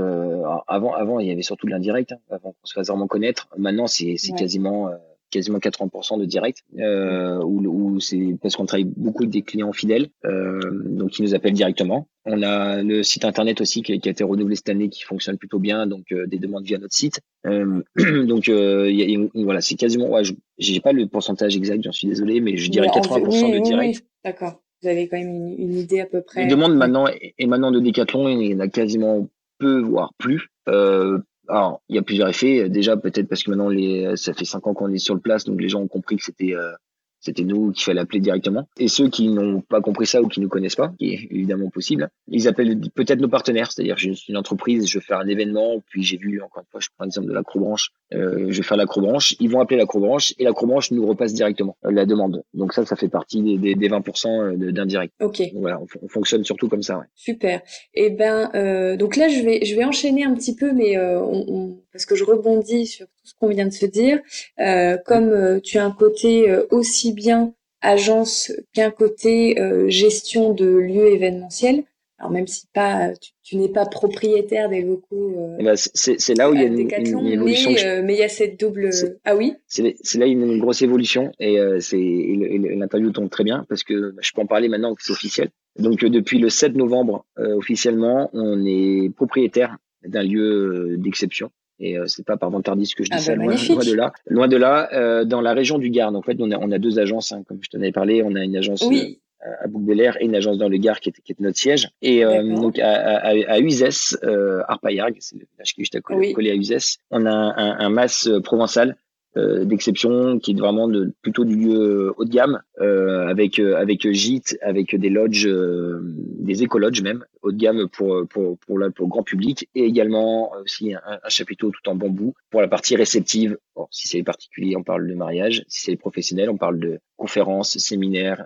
avant avant il y avait surtout de l'indirect, hein, avant qu'on se fasse vraiment connaître. Maintenant, c'est c'est quasiment quasiment 80% de direct, euh, où, c'est parce qu'on travaille beaucoup avec des clients fidèles, euh, donc qui nous appellent directement. On a le site internet aussi qui, a été renouvelé cette année, qui fonctionne plutôt bien, donc euh, des demandes via notre site. Euh, donc voilà, c'est quasiment, ouais, j'ai pas le pourcentage exact, j'en suis désolé, mais je dirais 80% de direct. D'accord. Vous avez quand même une, idée à peu près. Les demandes maintenant et maintenant de Decathlon, il y en a quasiment peu, voire plus. Euh, alors, il y a plusieurs effets. Déjà, peut-être parce que maintenant, les, ça fait cinq ans qu'on est sur le place, donc les gens ont compris que c'était euh, c'était nous qu'il fallait appeler directement. Et ceux qui n'ont pas compris ça ou qui ne nous connaissent pas, qui est évidemment possible, ils appellent peut-être nos partenaires. C'est-à-dire, je suis une entreprise, je veux faire un événement, puis j'ai vu, encore une fois, je prends l'exemple de l'acrobranche, euh, je vais faire l'acrobranche, ils vont appeler l'acrobranche et l'acrobranche nous repasse directement euh, la demande. Donc ça, ça fait partie des, des, des 20% euh, d'indirect. Ok. voilà, on, fonctionne surtout comme ça. Ouais. Super. Et eh ben, euh, donc là, je vais, je vais enchaîner un petit peu, mais euh, on, on, parce que je rebondis sur tout ce qu'on vient de se dire. Euh, comme tu as un côté aussi bien agence qu'un côté euh, gestion de lieux événementiels. Alors même si pas, tu, n'es pas propriétaire des locaux. Euh, c'est là où il y a une, une, évolution. Euh, mais, il y a cette double. Ah oui? C'est là une, une grosse évolution et c'est l'interview tombe très bien parce que bah, je peux en parler maintenant que c'est officiel. Donc depuis le 7 novembre officiellement, on est propriétaire d'un lieu d'exception et euh, c'est pas par vantardise que je dis ah ça, bah, loin, de là. Loin de là, euh, dans la région du Gard. En fait, on a, on a deux agences, hein, comme je t'en avais parlé. On a une agence euh, à bouc et une agence dans le Gard qui est, qui est notre siège. Et euh, donc à, à, à Uzès, euh, Arpaillargues, c'est le village qui est juste à côté, collé à Uzès, on a un, un mas provençal euh, d'exception qui est vraiment de, plutôt du lieu haut de gamme euh, avec euh, avec gîtes avec des lodges des écologes même haut de gamme pour pour pour, le, pour grand public et également aussi un, un, chapiteau tout en bambou pour la partie réceptive. Si c'est les particuliers on parle de mariage. Si c'est les professionnels on parle de conférences séminaires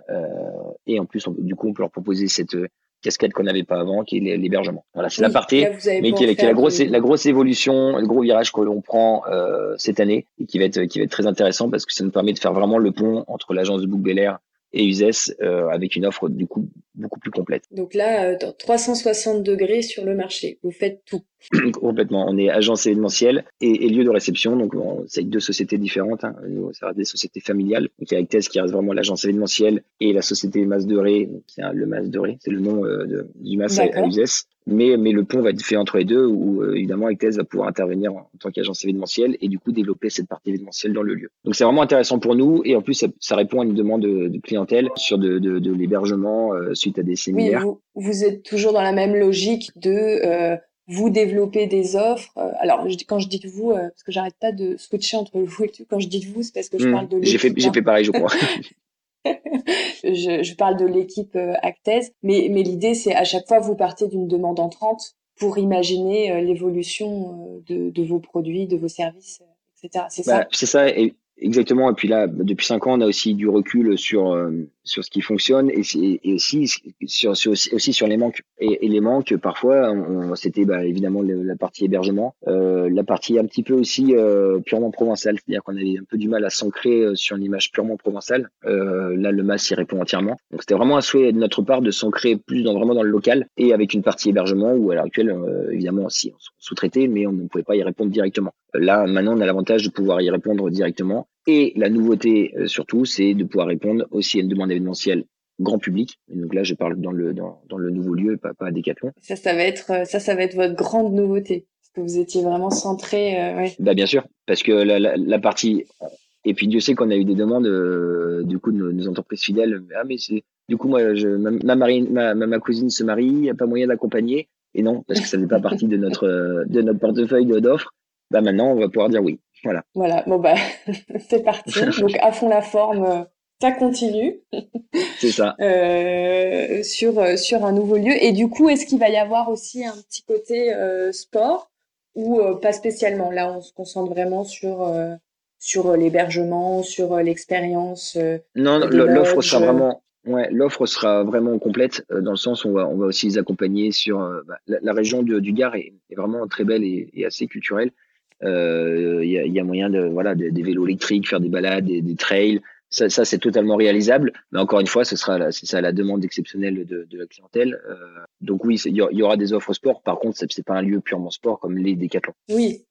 et en plus du coup on peut leur proposer cette cascade qu'on n'avait pas avant, qui est l'hébergement. Voilà, c'est la partie, mais qui est, la grosse, la grosse évolution, le gros virage que l'on prend euh, cette année et qui va être, qui va être très intéressant parce que ça nous permet de faire vraiment le pont entre l'agence de Bouc Bel et Uzès euh, avec une offre du coup beaucoup plus complète. Donc là, euh, 360 degrés sur le marché, vous faites tout. Complètement. On est agence événementielle et, et lieu de réception. Donc, c'est deux sociétés différentes. Hein. Ça reste des sociétés familiales. Donc, il y a Actes qui reste vraiment l'agence événementielle et la société Masse de Ré. C'est le Masse de Ré. C'est le nom euh, de, du Masse à, à Mais, mais le pont va être fait entre les deux où, euh, évidemment, Actes va pouvoir intervenir en, tant qu'agence événementielle et du coup développer cette partie événementielle dans le lieu. Donc, c'est vraiment intéressant pour nous et en plus, ça, ça répond à une demande de, de clientèle sur de, de, de l'hébergement euh, suite à des séminaires. vous, vous, êtes toujours dans la même logique de vous développez des offres. Euh, alors, quand je dis vous, euh, parce que j'arrête pas de switcher entre vous et tu, quand je dis vous, c'est parce que je hmm. parle de J'ai fait, j'ai fait pareil, je crois. je, je, parle de l'équipe euh, Actes, mais, mais l'idée, c'est à chaque fois, vous partez d'une demande entrante pour imaginer l'évolution de, de, vos produits, de vos services, etc. C'est bah, ça? C'est ça. Et Exactement. Et puis là, depuis cinq ans, on a aussi du recul sur euh, sur ce qui fonctionne et, et aussi sur, sur, aussi sur les manques. Et, les manques, parfois, c'était bah, évidemment la partie hébergement, euh, la partie un petit peu aussi euh, purement provençale, c'est-à-dire qu'on avait un peu du mal à s'ancrer euh, sur une image purement provençale. Euh, là, le MAS y répond entièrement. Donc c'était vraiment un souhait de notre part de s'ancrer plus dans vraiment dans le local et avec une partie hébergement où à l'heure actuelle, évidemment, aussi on sous-traitait, mais on ne pouvait pas y répondre directement. Là, maintenant, on a l'avantage de pouvoir y répondre directement. Et la nouveauté, surtout, c'est de pouvoir répondre aussi à une demande événementielle grand public. donc là, je parle dans le dans, dans le nouveau lieu, pas pas à Decathlon. Ça, ça va être ça, ça va être votre grande nouveauté. Parce que vous étiez vraiment centré. Euh, ouais. Bah bien sûr, parce que la, la, la partie et puis Dieu sait qu'on a eu des demandes euh, du coup de nos, entreprises fidèles. Ah mais c'est du coup moi je, ma, ma, ma, ma cousine se marie, il n'y a pas moyen d'accompagner. Et non, parce que ça n'est pas partie de notre de notre portefeuille d'offres. Bah maintenant on va pouvoir dire oui. Voilà. Voilà. Bon bah c'est parti. Donc à fond la forme euh, ça continue. C'est ça. euh, sur euh, sur un nouveau lieu. Et du coup, est-ce qu'il va y avoir aussi un petit côté euh, sport ou euh, pas spécialement? Là, on se concentre vraiment sur sur l'hébergement, sur l'expérience. non, l'offre sera vraiment. Ouais, l'offre sera vraiment complète dans le sens où on va, on va aussi les accompagner sur bah, la, région du, du Gard est, est, vraiment très belle et, et assez culturelle. Il y, a, y, a, moyen de voilà des, des, vélos électriques, faire des balades, des, des trails, ça, ça c'est totalement réalisable. Mais encore une fois, ce sera c'est ça la demande exceptionnelle de, de la clientèle. Euh, donc oui, il y, aura des offres sport. Par contre, c'est pas un lieu purement sport comme les décathlons. Oui.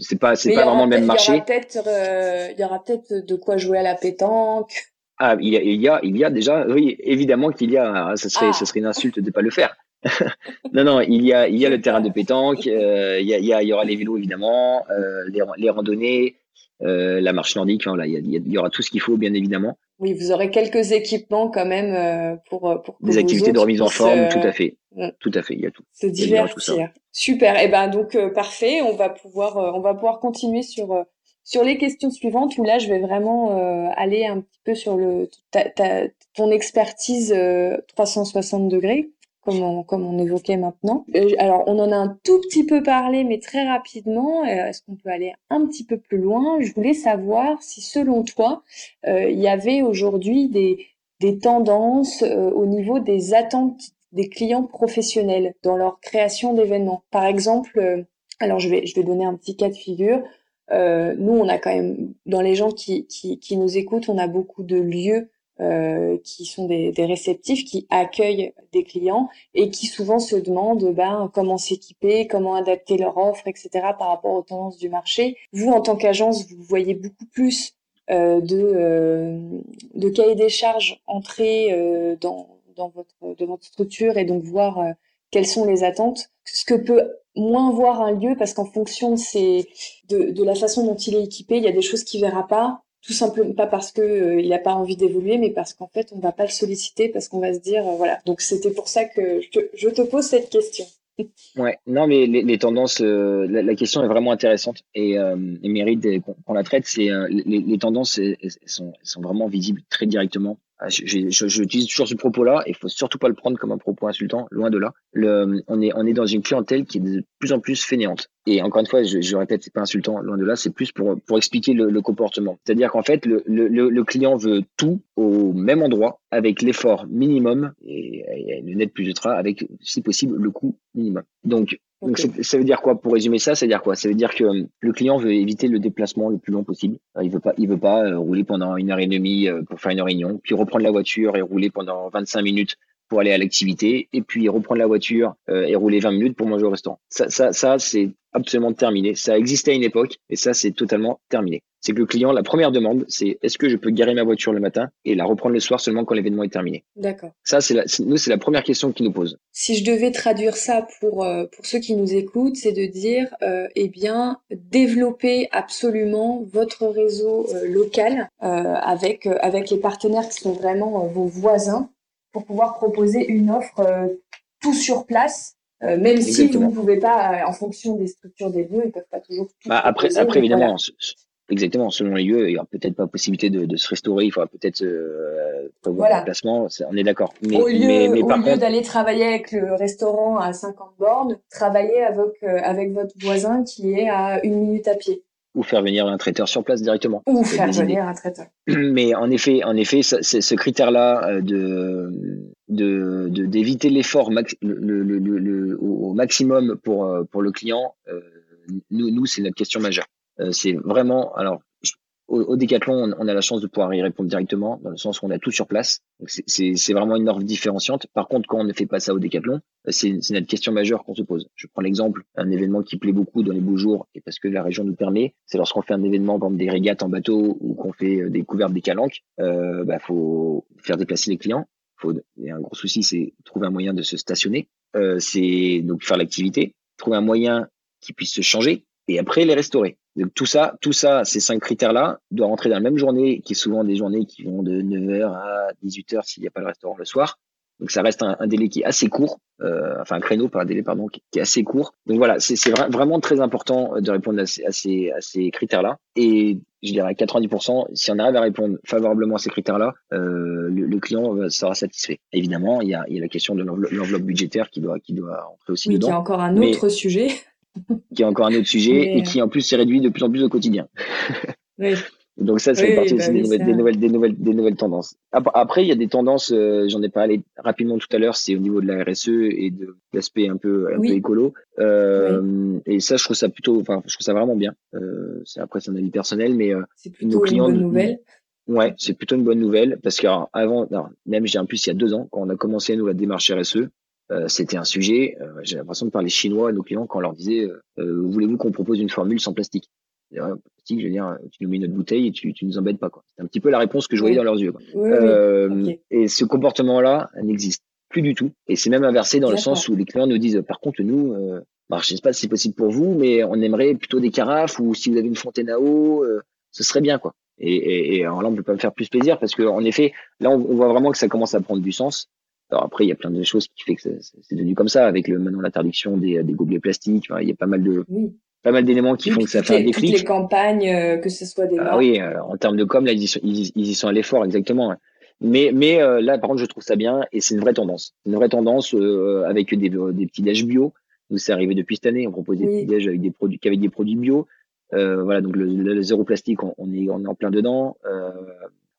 c'est pas c'est pas vraiment le même marché. Euh, il y aura peut-être de quoi jouer à la pétanque. Ah, il y a, il y a, il y a déjà, oui, évidemment qu'il y a. Ça serait, ah. ça serait une insulte de pas le faire. non, non, il y a, il y a le terrain de pétanque, euh, il, y a, il, y a, il y aura les vélos évidemment, euh, les, les randonnées, euh, la marche nordique. Il y, y, aura tout ce qu'il faut, bien évidemment. Oui, vous aurez quelques équipements quand même euh, pour euh, pour des activités de remise en forme, tout à fait, tout à fait. Il y a tout. Se divertir. Super. Et eh ben donc parfait. On va pouvoir on va pouvoir continuer sur sur les questions suivantes où là je vais vraiment aller un petit peu sur le ta, ta, ton expertise 360 degrés comme on, comme on évoquait maintenant. Euh, alors, on en a un tout petit peu parlé, mais très rapidement. Euh, est-ce qu'on peut aller un petit peu plus loin? Je voulais savoir si, selon toi, euh, il y avait aujourd'hui des, des tendances au niveau des attentes des clients professionnels dans leur création d'événements. Par exemple, alors je vais, je vais donner un petit cas de figure. Nous, on a quand même, dans les gens qui, qui, qui nous écoutent, on a beaucoup de lieux euh, qui sont des, des, réceptifs, qui accueillent des clients et qui souvent se demandent ben, comment s'équiper, comment adapter leur offre, etc. par rapport aux tendances du marché. Vous, en tant qu'agence, vous voyez beaucoup plus euh, de, euh, de cahiers des charges entrer euh, dans, dans, votre, de votre structure et donc voir euh, quelles sont les attentes. Ce que peut moins voir un lieu parce qu'en fonction de, de, de la façon dont il est équipé, il y a des choses qu'il verra pas tout simplement pas parce que euh, il n'a pas envie d'évoluer, mais parce qu'en fait on va pas le solliciter parce qu'on va se dire euh, voilà. Donc c'était pour ça que je te, pose cette question. Ouais, non mais les, tendances, euh, la, question est vraiment intéressante et, et mérite qu'on la traite. C'est les, tendances sont, sont vraiment visibles très directement ah, j'utilise toujours ce propos-là, et il faut surtout pas le prendre comme un propos insultant, loin de là. Le, on est, on est dans une clientèle qui est de plus en plus fainéante. Et encore une fois, je, je répète, c'est pas insultant, loin de là, c'est plus pour, pour expliquer le, le comportement. C'est-à-dire qu'en fait, le, le, le, client veut tout au même endroit, avec l'effort minimum, et, et le net plus ultra, avec, si possible, le coût minimum. Donc, donc ça veut dire quoi pour résumer ça? Ça veut dire quoi? Ça veut dire que euh, le client veut éviter le déplacement le plus long possible. Il veut pas, il veut pas euh, rouler pendant une heure et demie euh, pour faire une réunion, puis reprendre la voiture et rouler pendant 25 minutes pour aller à l'activité, et puis reprendre la voiture et rouler 20 minutes pour manger au restaurant. Ça, ça, ça c'est absolument terminé. Ça existait à une époque, et ça, c'est totalement terminé c'est que le client, la première demande, c'est est-ce que je peux garer ma voiture le matin et la reprendre le soir seulement quand l'événement est terminé? D'accord. Ça, c'est la, nous, c'est la première question qu'il nous pose. Si je devais traduire ça pour euh, pour ceux qui nous écoutent, c'est de dire, euh, eh bien, développer absolument votre réseau euh, local euh, avec avec les partenaires qui sont vraiment vos voisins pour pouvoir proposer une offre tout sur place même si vous ne pouvez pas, en fonction des structures des lieux, ils peuvent pas toujours tout. Bah, après, après évidemment, Exactement, selon les lieux, il n'y aura peut-être pas possibilité de, de, se restaurer, il faudra peut-être euh, prévoir voilà. un placement, on est d'accord. Mais, au lieu, mais, mais au lieu d'aller travailler avec le restaurant à 50 bornes, travailler avec, euh, avec votre voisin qui est à une minute à pied. Ou faire venir un traiteur sur place directement. Ou faire venir un traiteur. Mais en effet, en effet, ça, ce critère-là euh, de de d'éviter l'effort max, le, le, le, au maximum pour euh, pour le client, euh, nous, nous c'est notre question majeure. Euh, c'est vraiment, alors, au, Décathlon, on, a la chance de pouvoir y répondre directement, dans le sens où on a tout sur place. C'est vraiment une offre différenciante. Par contre, quand on ne fait pas ça au Décathlon, c'est notre question majeure qu'on se pose. Je prends l'exemple, un événement qui plaît beaucoup dans les beaux jours, et parce que la région nous permet, c'est lorsqu'on fait un événement, comme des régates en bateau ou qu'on fait euh, des couvertes des calanques, euh, bah, faut faire déplacer les clients. Faut, et un gros souci, c'est trouver un moyen de se stationner. Euh, c'est donc faire l'activité, trouver un moyen qui puisse se changer et après les restaurer. Donc tout ça, tout ça, ces cinq critères-là doivent rentrer dans la même journée, qui est souvent des journées qui vont de 9h à 18h s'il n'y a pas le restaurant le soir. Donc ça reste un, délai qui est assez court, euh, enfin un créneau par un délai pardon qui, est assez court. Donc voilà, c'est vraiment très important de répondre à ces, à ces, à ces critères-là. Et je dirais à 90%, si on arrive à répondre favorablement à ces critères-là, euh, le, client sera satisfait. Évidemment, il y a, il y a la question de l'enveloppe budgétaire qui doit, qui doit entrer aussi oui, dedans. Qui est encore un autre sujet qui est encore un autre sujet et qui en plus s'est réduit de plus en plus au quotidien. Oui. Donc ça, c'est partie aussi bah des, nouvelles, des, nouvelles, des, nouvelles, des nouvelles tendances. Après, il y a des tendances, euh, j'en ai parlé rapidement tout à l'heure, c'est au niveau de la RSE et de l'aspect un peu, un peu écolo. Euh, Et ça, je trouve ça plutôt, enfin, je trouve ça vraiment bien. Euh, c'est après, c'est un avis personnel, mais c'est plutôt clients, une bonne nouvelle. Ouais, c'est plutôt une bonne nouvelle parce qu'avant, même j'ai un plus il y a deux ans, quand on a commencé nous la démarche RSE, euh, c'était un sujet. Euh, j'ai l'impression de parler chinois à nos clients quand on leur disait euh, voulez-vous qu'on propose une formule sans plastique? Plastique, je veux dire, tu nous mets notre bouteille et tu, tu nous embêtes pas. C'est un petit peu la réponse que je voyais dans leurs yeux. Et ce comportement-là n'existe plus du tout. Et c'est même inversé dans le sens où les clients nous disent par contre nous, bah, je sais pas si c'est possible pour vous, mais on aimerait plutôt des carafes ou si vous avez une fontaine à eau, ce serait bien quoi. Et, et, et alors là, on peut pas me faire plus plaisir parce que en effet, là, on, on, voit vraiment que ça commence à prendre du sens. Alors après, il y a plein de choses qui fait que c'est devenu comme ça, avec le, maintenant l'interdiction des, des gobelets plastiques. il y a pas mal de pas mal d'éléments qui font que ça fait un déclic. Toutes les campagnes, euh, que ce soit des. Ah oui, euh, en termes de com, là, ils y sont, ils, y sont à l'effort, exactement. Mais, mais euh, là, par contre, je trouve ça bien et c'est une vraie tendance. Une vraie tendance avec des, des petits déj bio. Nous, c'est arrivé depuis cette année. On propose des petits déj avec des produits, avec des produits bio. voilà, donc le, zéro plastique, on, on, est, on est en plein dedans.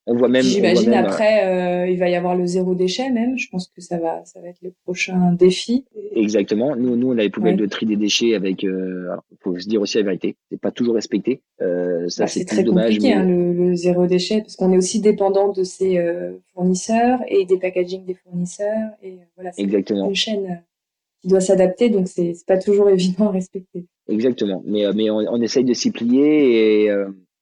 On voit même. J'imagine après, euh, il va y avoir le zéro déchet même. Je pense que ça va, ça va être le prochain défi. Exactement. Nous, nous, on a les poubelles de tri des déchets avec. Euh, alors, faut se dire aussi la vérité. C'est pas toujours respecté. Euh, ça, bah, c'est très dommage, compliqué hein, le, le, zéro déchet parce qu'on est aussi dépendant de ses euh, fournisseurs et des packaging des fournisseurs et euh, voilà. C'est Exactement. Une chaîne qui doit s'adapter, donc c'est pas toujours évident à respecter. Exactement. Mais mais on, on essaye de s'y plier et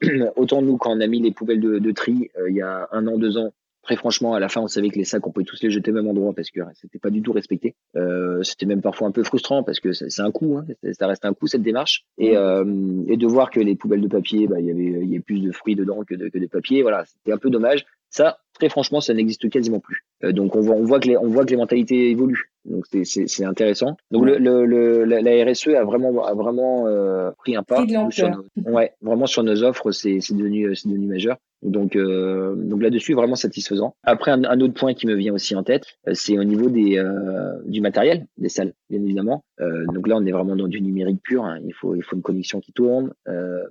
autant nous, quand on a mis les poubelles de, de tri euh, il y a un an, deux ans, très franchement, à la fin, on savait que les sacs, on pouvait tous les jeter au même endroit parce que c'était pas du tout respecté. Euh, c'était même parfois un peu frustrant parce que c'est un coût, hein, ça reste un coût cette démarche. Et, euh, et de voir que les poubelles de papier, bah, il y avait, il y avait plus de fruits dedans que de, que de papier. Voilà, c'était un peu dommage. Ça, très franchement, ça n'existe quasiment plus. Euh, donc on voit, on voit que les, on voit que les mentalités évoluent. Donc c'est, c'est, intéressant. Donc le, le, la, RSE a vraiment, a vraiment euh, pris un pas. sur ouais, vraiment sur nos offres, c'est, c'est devenu, c'est devenu majeur. Donc, euh, donc là-dessus, vraiment satisfaisant. Après, un, un, autre point qui me vient aussi en tête, euh, c'est au niveau des, euh, du matériel des salles, bien évidemment. Euh, donc là, on est vraiment dans du numérique pur. Hein. Il faut, il faut une connexion qui tourne. Euh,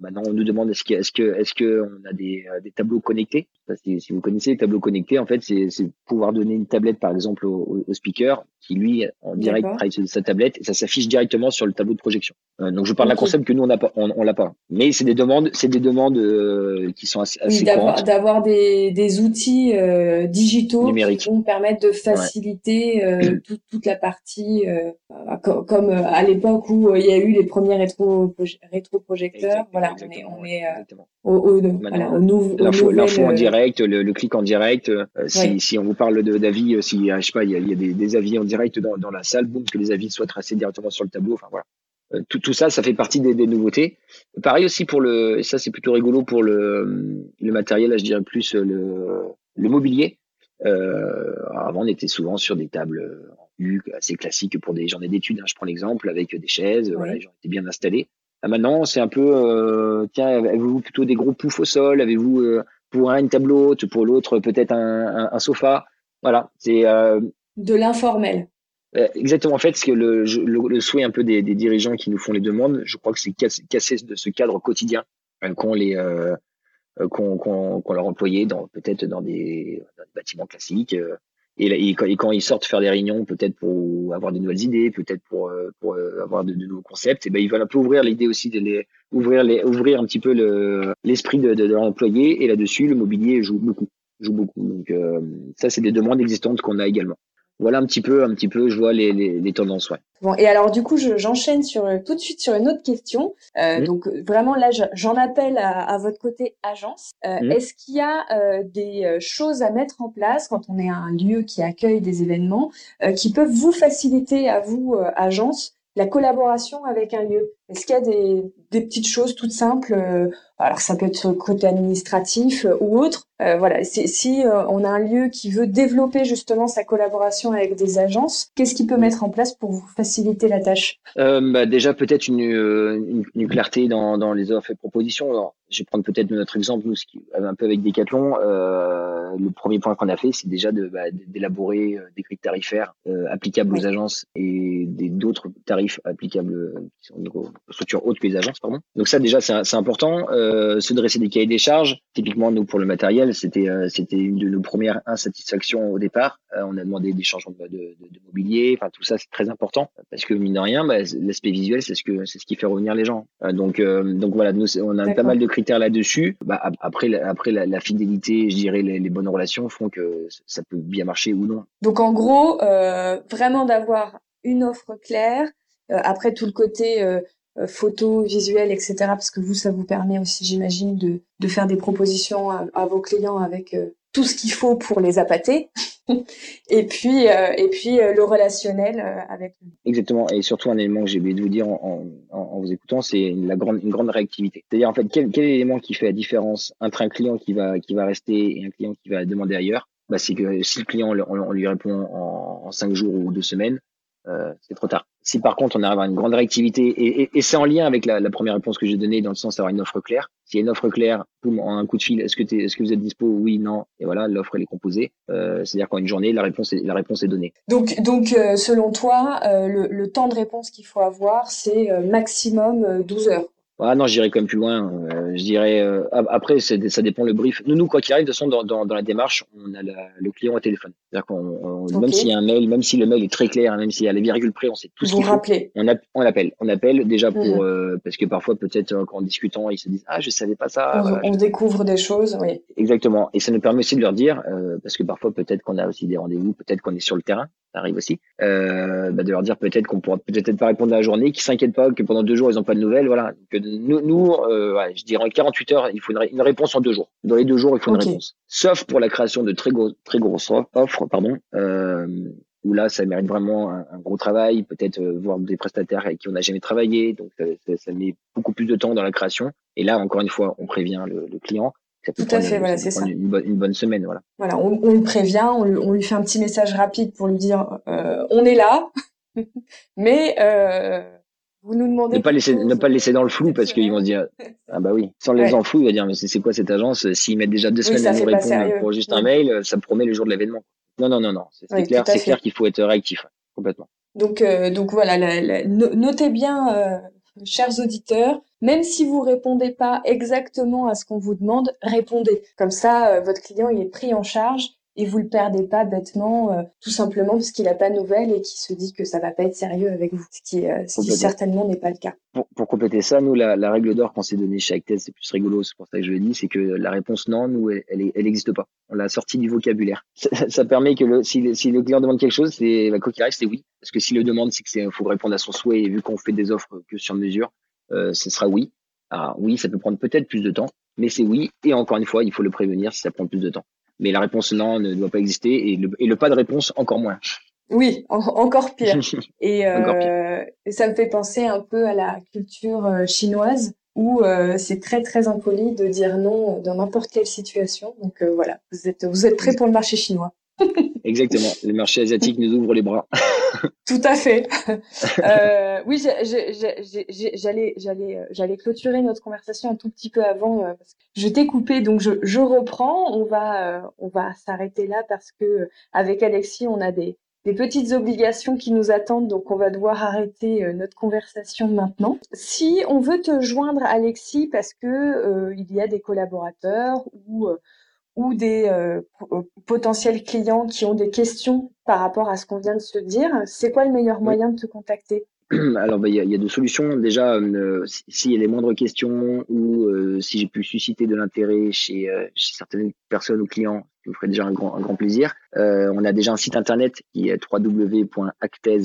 Maintenant, on nous demande est-ce que, est-ce que, est-ce que on a des, des tableaux connectés? Si, si, vous connaissez les tableaux connectés, en fait, c'est, c'est pouvoir donner une tablette, par exemple, au, au speaker qui lui en direct travaille sur sa tablette et ça s'affiche directement sur le tableau de projection. Euh, donc je parle d'un concept que nous on n'a pas, on, on l'a pas. Mais c'est des demandes, c'est des demandes euh, qui sont assez, assez oui, d'avoir, d'avoir des, des outils euh, digitaux qui vont permettre de faciliter euh, toute, toute la partie euh, comme, à l'époque où il y a eu les premiers rétro rétroprojecteurs. Voilà, on est on est au, au, voilà, au, nouveau l'info, l'info en direct, le, le, clic en direct. si, si on vous parle de d'avis, si je sais pas, il y a, il y a des, des avis en direct direct dans, dans, la salle, boum, que les avis soient tracés directement sur le tableau. Enfin voilà. Euh, tout, tout, ça, ça fait partie des, des, nouveautés. Pareil aussi pour le, et ça c'est plutôt rigolo pour le, le matériel, là je dirais plus le, le mobilier. Euh, avant on était souvent sur des tables en U assez classiques pour des journées d'études. Hein. Je prends l'exemple avec des chaises, voilà, les gens étaient bien installés. maintenant c'est un peu, euh, tiens, avez-vous plutôt des gros poufs au sol? Avez-vous euh, pour un une table haute, pour l'autre peut-être un, un, un, sofa? Voilà, c'est euh, de l'informel. Euh, exactement. En fait, ce que le, le, souhait un peu des, des, dirigeants qui nous font les demandes, je crois que c'est casser de ce cadre quotidien euh, qu'on les euh, euh qu'on qu'on leur employait dans peut-être dans des, bâtiments classiques. Et, et, quand, et, quand, ils sortent faire des réunions, peut-être pour avoir de nouvelles idées, peut-être pour, pour avoir de, de, nouveaux concepts, et ben ils veulent un peu ouvrir l'idée aussi de les ouvrir les, ouvrir un petit peu l'esprit de, de, l'employé et là-dessus le mobilier joue beaucoup, joue beaucoup. Donc ça c'est des demandes existantes qu'on a également voilà un petit peu, un petit peu, je vois les, les, les tendances. Ouais. Bon, et alors du coup, j'enchaîne sur tout de suite sur une autre question. Euh, Donc vraiment là, j'en appelle à, à, votre côté agence. Euh, Est-ce qu'il y a euh, des euh, choses à mettre en place quand on est un lieu qui accueille des événements euh, qui peuvent vous faciliter à vous agence la collaboration avec un lieu? Est-ce qu'il y a des, des, petites choses toutes simples Alors ça peut être côté administratif ou autre euh, voilà, si euh, on a un lieu qui veut développer justement sa collaboration avec des agences, qu'est-ce qu'il peut mettre en place pour vous faciliter la tâche? Euh, bah, Déjà peut-être une, une, une, clarté dans, dans, les offres et propositions. Alors, je vais prendre peut-être notre exemple, nous, ce qui, un peu avec Decathlon. Euh, le premier point qu'on a fait, c'est déjà de, bah, d'élaborer des grilles tarifaires applicables aux agences et d'autres tarifs applicables qui sont aux structures hautes que les agences. Pardon. Donc ça déjà, c'est important. se dresser des cahiers des charges. Typiquement, nous, pour le matériel, c'était euh, c'était une de nos premières insatisfactions au départ. Euh, on a demandé des changements de, de, de mobilier, enfin tout ça c'est très important parce que mine de rien, bah, l'aspect visuel c'est ce que c'est ce qui fait revenir les gens. Euh, donc donc voilà, nous on a pas mal de critères là-dessus. Bah, après après la, la, fidélité, je dirais les, les, bonnes relations font que ça peut bien marcher ou non. Donc en gros, vraiment d'avoir une offre claire. après tout le côté euh, photos, visuels, etc. Parce que vous, ça vous permet aussi, j'imagine, de, de faire des propositions à, vos clients avec euh, tout ce qu'il faut pour les appâter. et puis, euh, et puis le relationnel avec Exactement. Et surtout, un élément que j'ai oublié de vous dire en, en, vous écoutant, c'est la grande, une grande réactivité. C'est-à-dire, en fait, quel, quel élément qui fait la différence entre un client qui va, qui va rester et un client qui va demander ailleurs? Bah, C'est que si le client, on, on lui répond en, en cinq jours ou deux semaines, euh, c'est trop tard. Si par contre on arrive à une grande réactivité, et, c'est en lien avec la, première réponse que j'ai donnée, dans le sens d'avoir une offre claire. S'il y a une offre claire, boum, en un coup de fil, est-ce que, es, est-ce que vous êtes dispo? Oui, non. Et voilà, l'offre elle est composée. Euh, c'est-à-dire qu'en une journée, la réponse est, la réponse est donnée. Donc, donc euh, selon toi, euh, le, le, temps de réponse qu'il faut avoir, c'est maximum 12 heures. Ah non, j'irai quand même plus loin. Euh, je dirais euh, après, ça dépend le brief. Nous, nous quoi qu'il arrive, de toute façon, dans, dans, dans la démarche, on a le client au téléphone. C'est-à-dire qu'on, même s'il y a un mail, même si le mail est très clair, même s'il y a les virgules près, on sait tout ce qu'il faut. On, a, on appelle, on appelle déjà pour mhm. euh, parce que parfois peut-être euh, qu'en discutant, ils se disent ah je savais pas ça. On, on découvre des choses, oui. Exactement. Et ça nous permet aussi de leur dire parce que parfois peut-être qu'on a aussi des rendez-vous, peut-être qu'on est sur le terrain ça arrive aussi, euh, bah de leur dire peut-être qu'on pourra peut-être pas répondre à la journée, qu'ils s'inquiètent pas que pendant deux jours ils n'ont pas de nouvelles, voilà. Que nous, nous euh, ouais, je dirais 48 heures, il faut une, une, réponse en deux jours. Dans les deux jours, il faut une réponse. Sauf pour la création de très gros, très grosses offres, pardon. Euh, où là, ça mérite vraiment un, un gros travail, peut-être euh, voir des prestataires avec qui on n'a jamais travaillé, donc ça, ça, ça, met beaucoup plus de temps dans la création. Et là, encore une fois, on prévient le, le client. Tout à fait, voilà, c'est ça. Une, bonne, semaine, voilà. Voilà, on, on le prévient, on, on, lui fait un petit message rapide pour lui dire euh, on est là, mais euh, vous nous demandez. Ne pas laisser, ne pas le laisser dans le flou parce qu'ils vont se dire ah bah oui, sans les ouais. en flou, il va dire mais c'est quoi cette agence? S'ils mettent déjà deux semaines à nous répondre pour juste un mail, ça promet le jour de l'événement. Non non non non, c'est oui, clair, c'est clair qu'il faut être réactif complètement. Donc euh, donc voilà, la, la, notez bien, euh, chers auditeurs, même si vous répondez pas exactement à ce qu'on vous demande, répondez. Comme ça, euh, votre client il est pris en charge et vous le perdez pas bêtement, euh, tout simplement parce qu'il a pas de nouvelles et qu'il se dit que ça va pas être sérieux avec vous, ce qui, euh, ce qui certainement n'est pas le cas. Pour, pour, compléter ça, nous la, la règle d'or qu'on s'est donnée chez Actes, c'est plus rigolo, c'est pour ça que je le dis, c'est que la réponse non, nous elle, elle, existe pas. On l'a sortie du vocabulaire. Ça, ça, permet que le, si, le, si le client demande quelque chose, c'est bah, quoi qu'il arrive, c'est oui, parce que s'il le demande, c'est c'est faut répondre à son souhait et vu qu'on fait des offres que sur mesure, ce sera oui. Ah oui, ça peut prendre peut-être plus de temps, mais c'est oui. Et encore une fois, il faut le prévenir si ça prend plus de temps. Mais la réponse non ne doit pas exister et le, et le pas de réponse encore moins. Oui, en, encore pire. Et, euh, encore pire. ça me fait penser un peu à la culture euh, chinoise où euh, c'est très très impoli de dire non dans n'importe quelle situation. Donc euh, voilà, vous êtes vous êtes prêts pour le marché chinois. Exactement. Le marché asiatique nous ouvre les bras. Tout à fait. Euh, oui, j'allais, j'allais, euh, j'allais clôturer notre conversation un tout petit peu avant. Euh, parce que je t'ai coupé, donc je, je reprends. On va, on va s'arrêter là parce que avec Alexis, on a des, des petites obligations qui nous attendent, donc on va devoir arrêter notre conversation maintenant. Si on veut te joindre, Alexis, parce que euh, il y a des collaborateurs ou ou des euh, euh, potentiels clients qui ont des questions par rapport à ce qu'on vient de se dire, c'est quoi le meilleur moyen de te contacter? Alors, bah, il y, a, deux solutions. Déjà, euh, s'il y a les moindres questions ou euh, si j'ai pu susciter de l'intérêt chez, certaines personnes ou clients, ça me ferait déjà un grand, un grand plaisir. on a déjà un site internet qui est www.actez.fr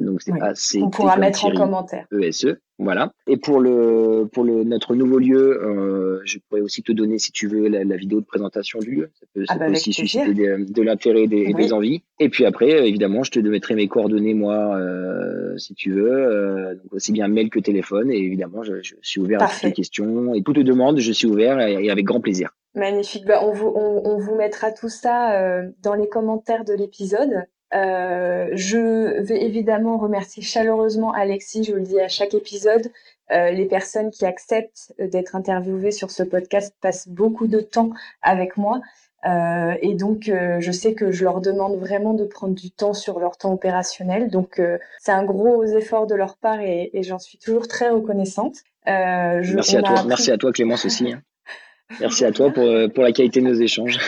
donc c'est On pourra mettre en commentaire. ESE, voilà. Et pour le pour le notre nouveau lieu, euh, je pourrais aussi te donner si tu veux la, vidéo de présentation du lieu. Ça peut, ah bah aussi susciter de l'intérêt et des, envies. Et puis après, évidemment, je te mettrai mes coordonnées moi, euh, si tu veux, euh, donc aussi bien mail que téléphone. Et évidemment, je, je suis ouvert à toutes les questions et toutes les demandes. Je suis ouvert et, avec grand plaisir. Magnifique. Bah, on, vous, on, on, vous mettra tout ça euh, dans les commentaires de l'épisode. Euh, je vais évidemment remercier chaleureusement Alexis, je le dis à chaque épisode. Euh, les personnes qui acceptent d'être interviewées sur ce podcast passent beaucoup de temps avec moi. Euh, et donc, je sais que je leur demande vraiment de prendre du temps sur leur temps opérationnel. Donc, c'est un gros effort de leur part et, j'en suis toujours très reconnaissante. merci à toi, merci à toi Clémence aussi. Hein. Merci à toi pour, pour la qualité de nos échanges.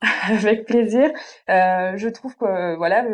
Avec plaisir. Euh, je trouve que voilà,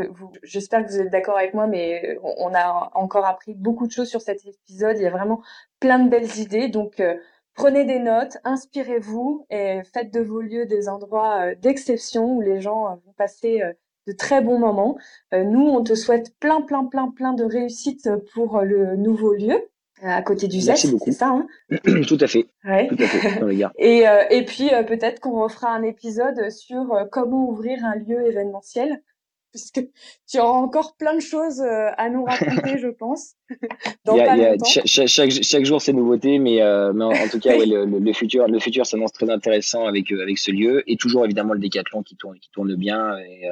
j'espère que vous êtes d'accord avec moi, mais on a encore appris beaucoup de choses sur cet épisode. Il y a vraiment plein de belles idées, donc euh, prenez des notes, inspirez-vous et faites de vos lieux des endroits euh, d'exception où les gens vont passer de très bons moments. nous, on te souhaite plein, plein, plein, plein de réussite pour le nouveau lieu à côté du Z, c'est ça hein? Tout à fait. Ouais. Tout à fait, et, euh, et puis euh, peut-être qu'on refera un épisode sur euh, comment ouvrir un lieu événementiel, puisque tu auras encore plein de choses à nous raconter, je pense. Dans y a, y a, chaque, chaque, chaque, jour c'est nouveauté, mais, mais en, tout cas, ouais, le, le, futur, le futur s'annonce très intéressant avec avec ce lieu et toujours évidemment le décathlon qui tourne qui tourne bien et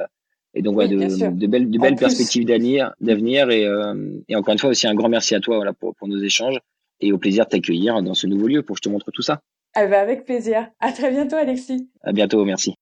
et donc, voilà, de, de, belles, de belles perspectives d'avenir, d'avenir et, euh, et encore une fois aussi un grand merci à toi voilà, pour, pour nos échanges et au plaisir de t'accueillir dans ce nouveau lieu pour que je te montre tout ça. Eh ben avec plaisir. À très bientôt, Alexis. À bientôt, merci.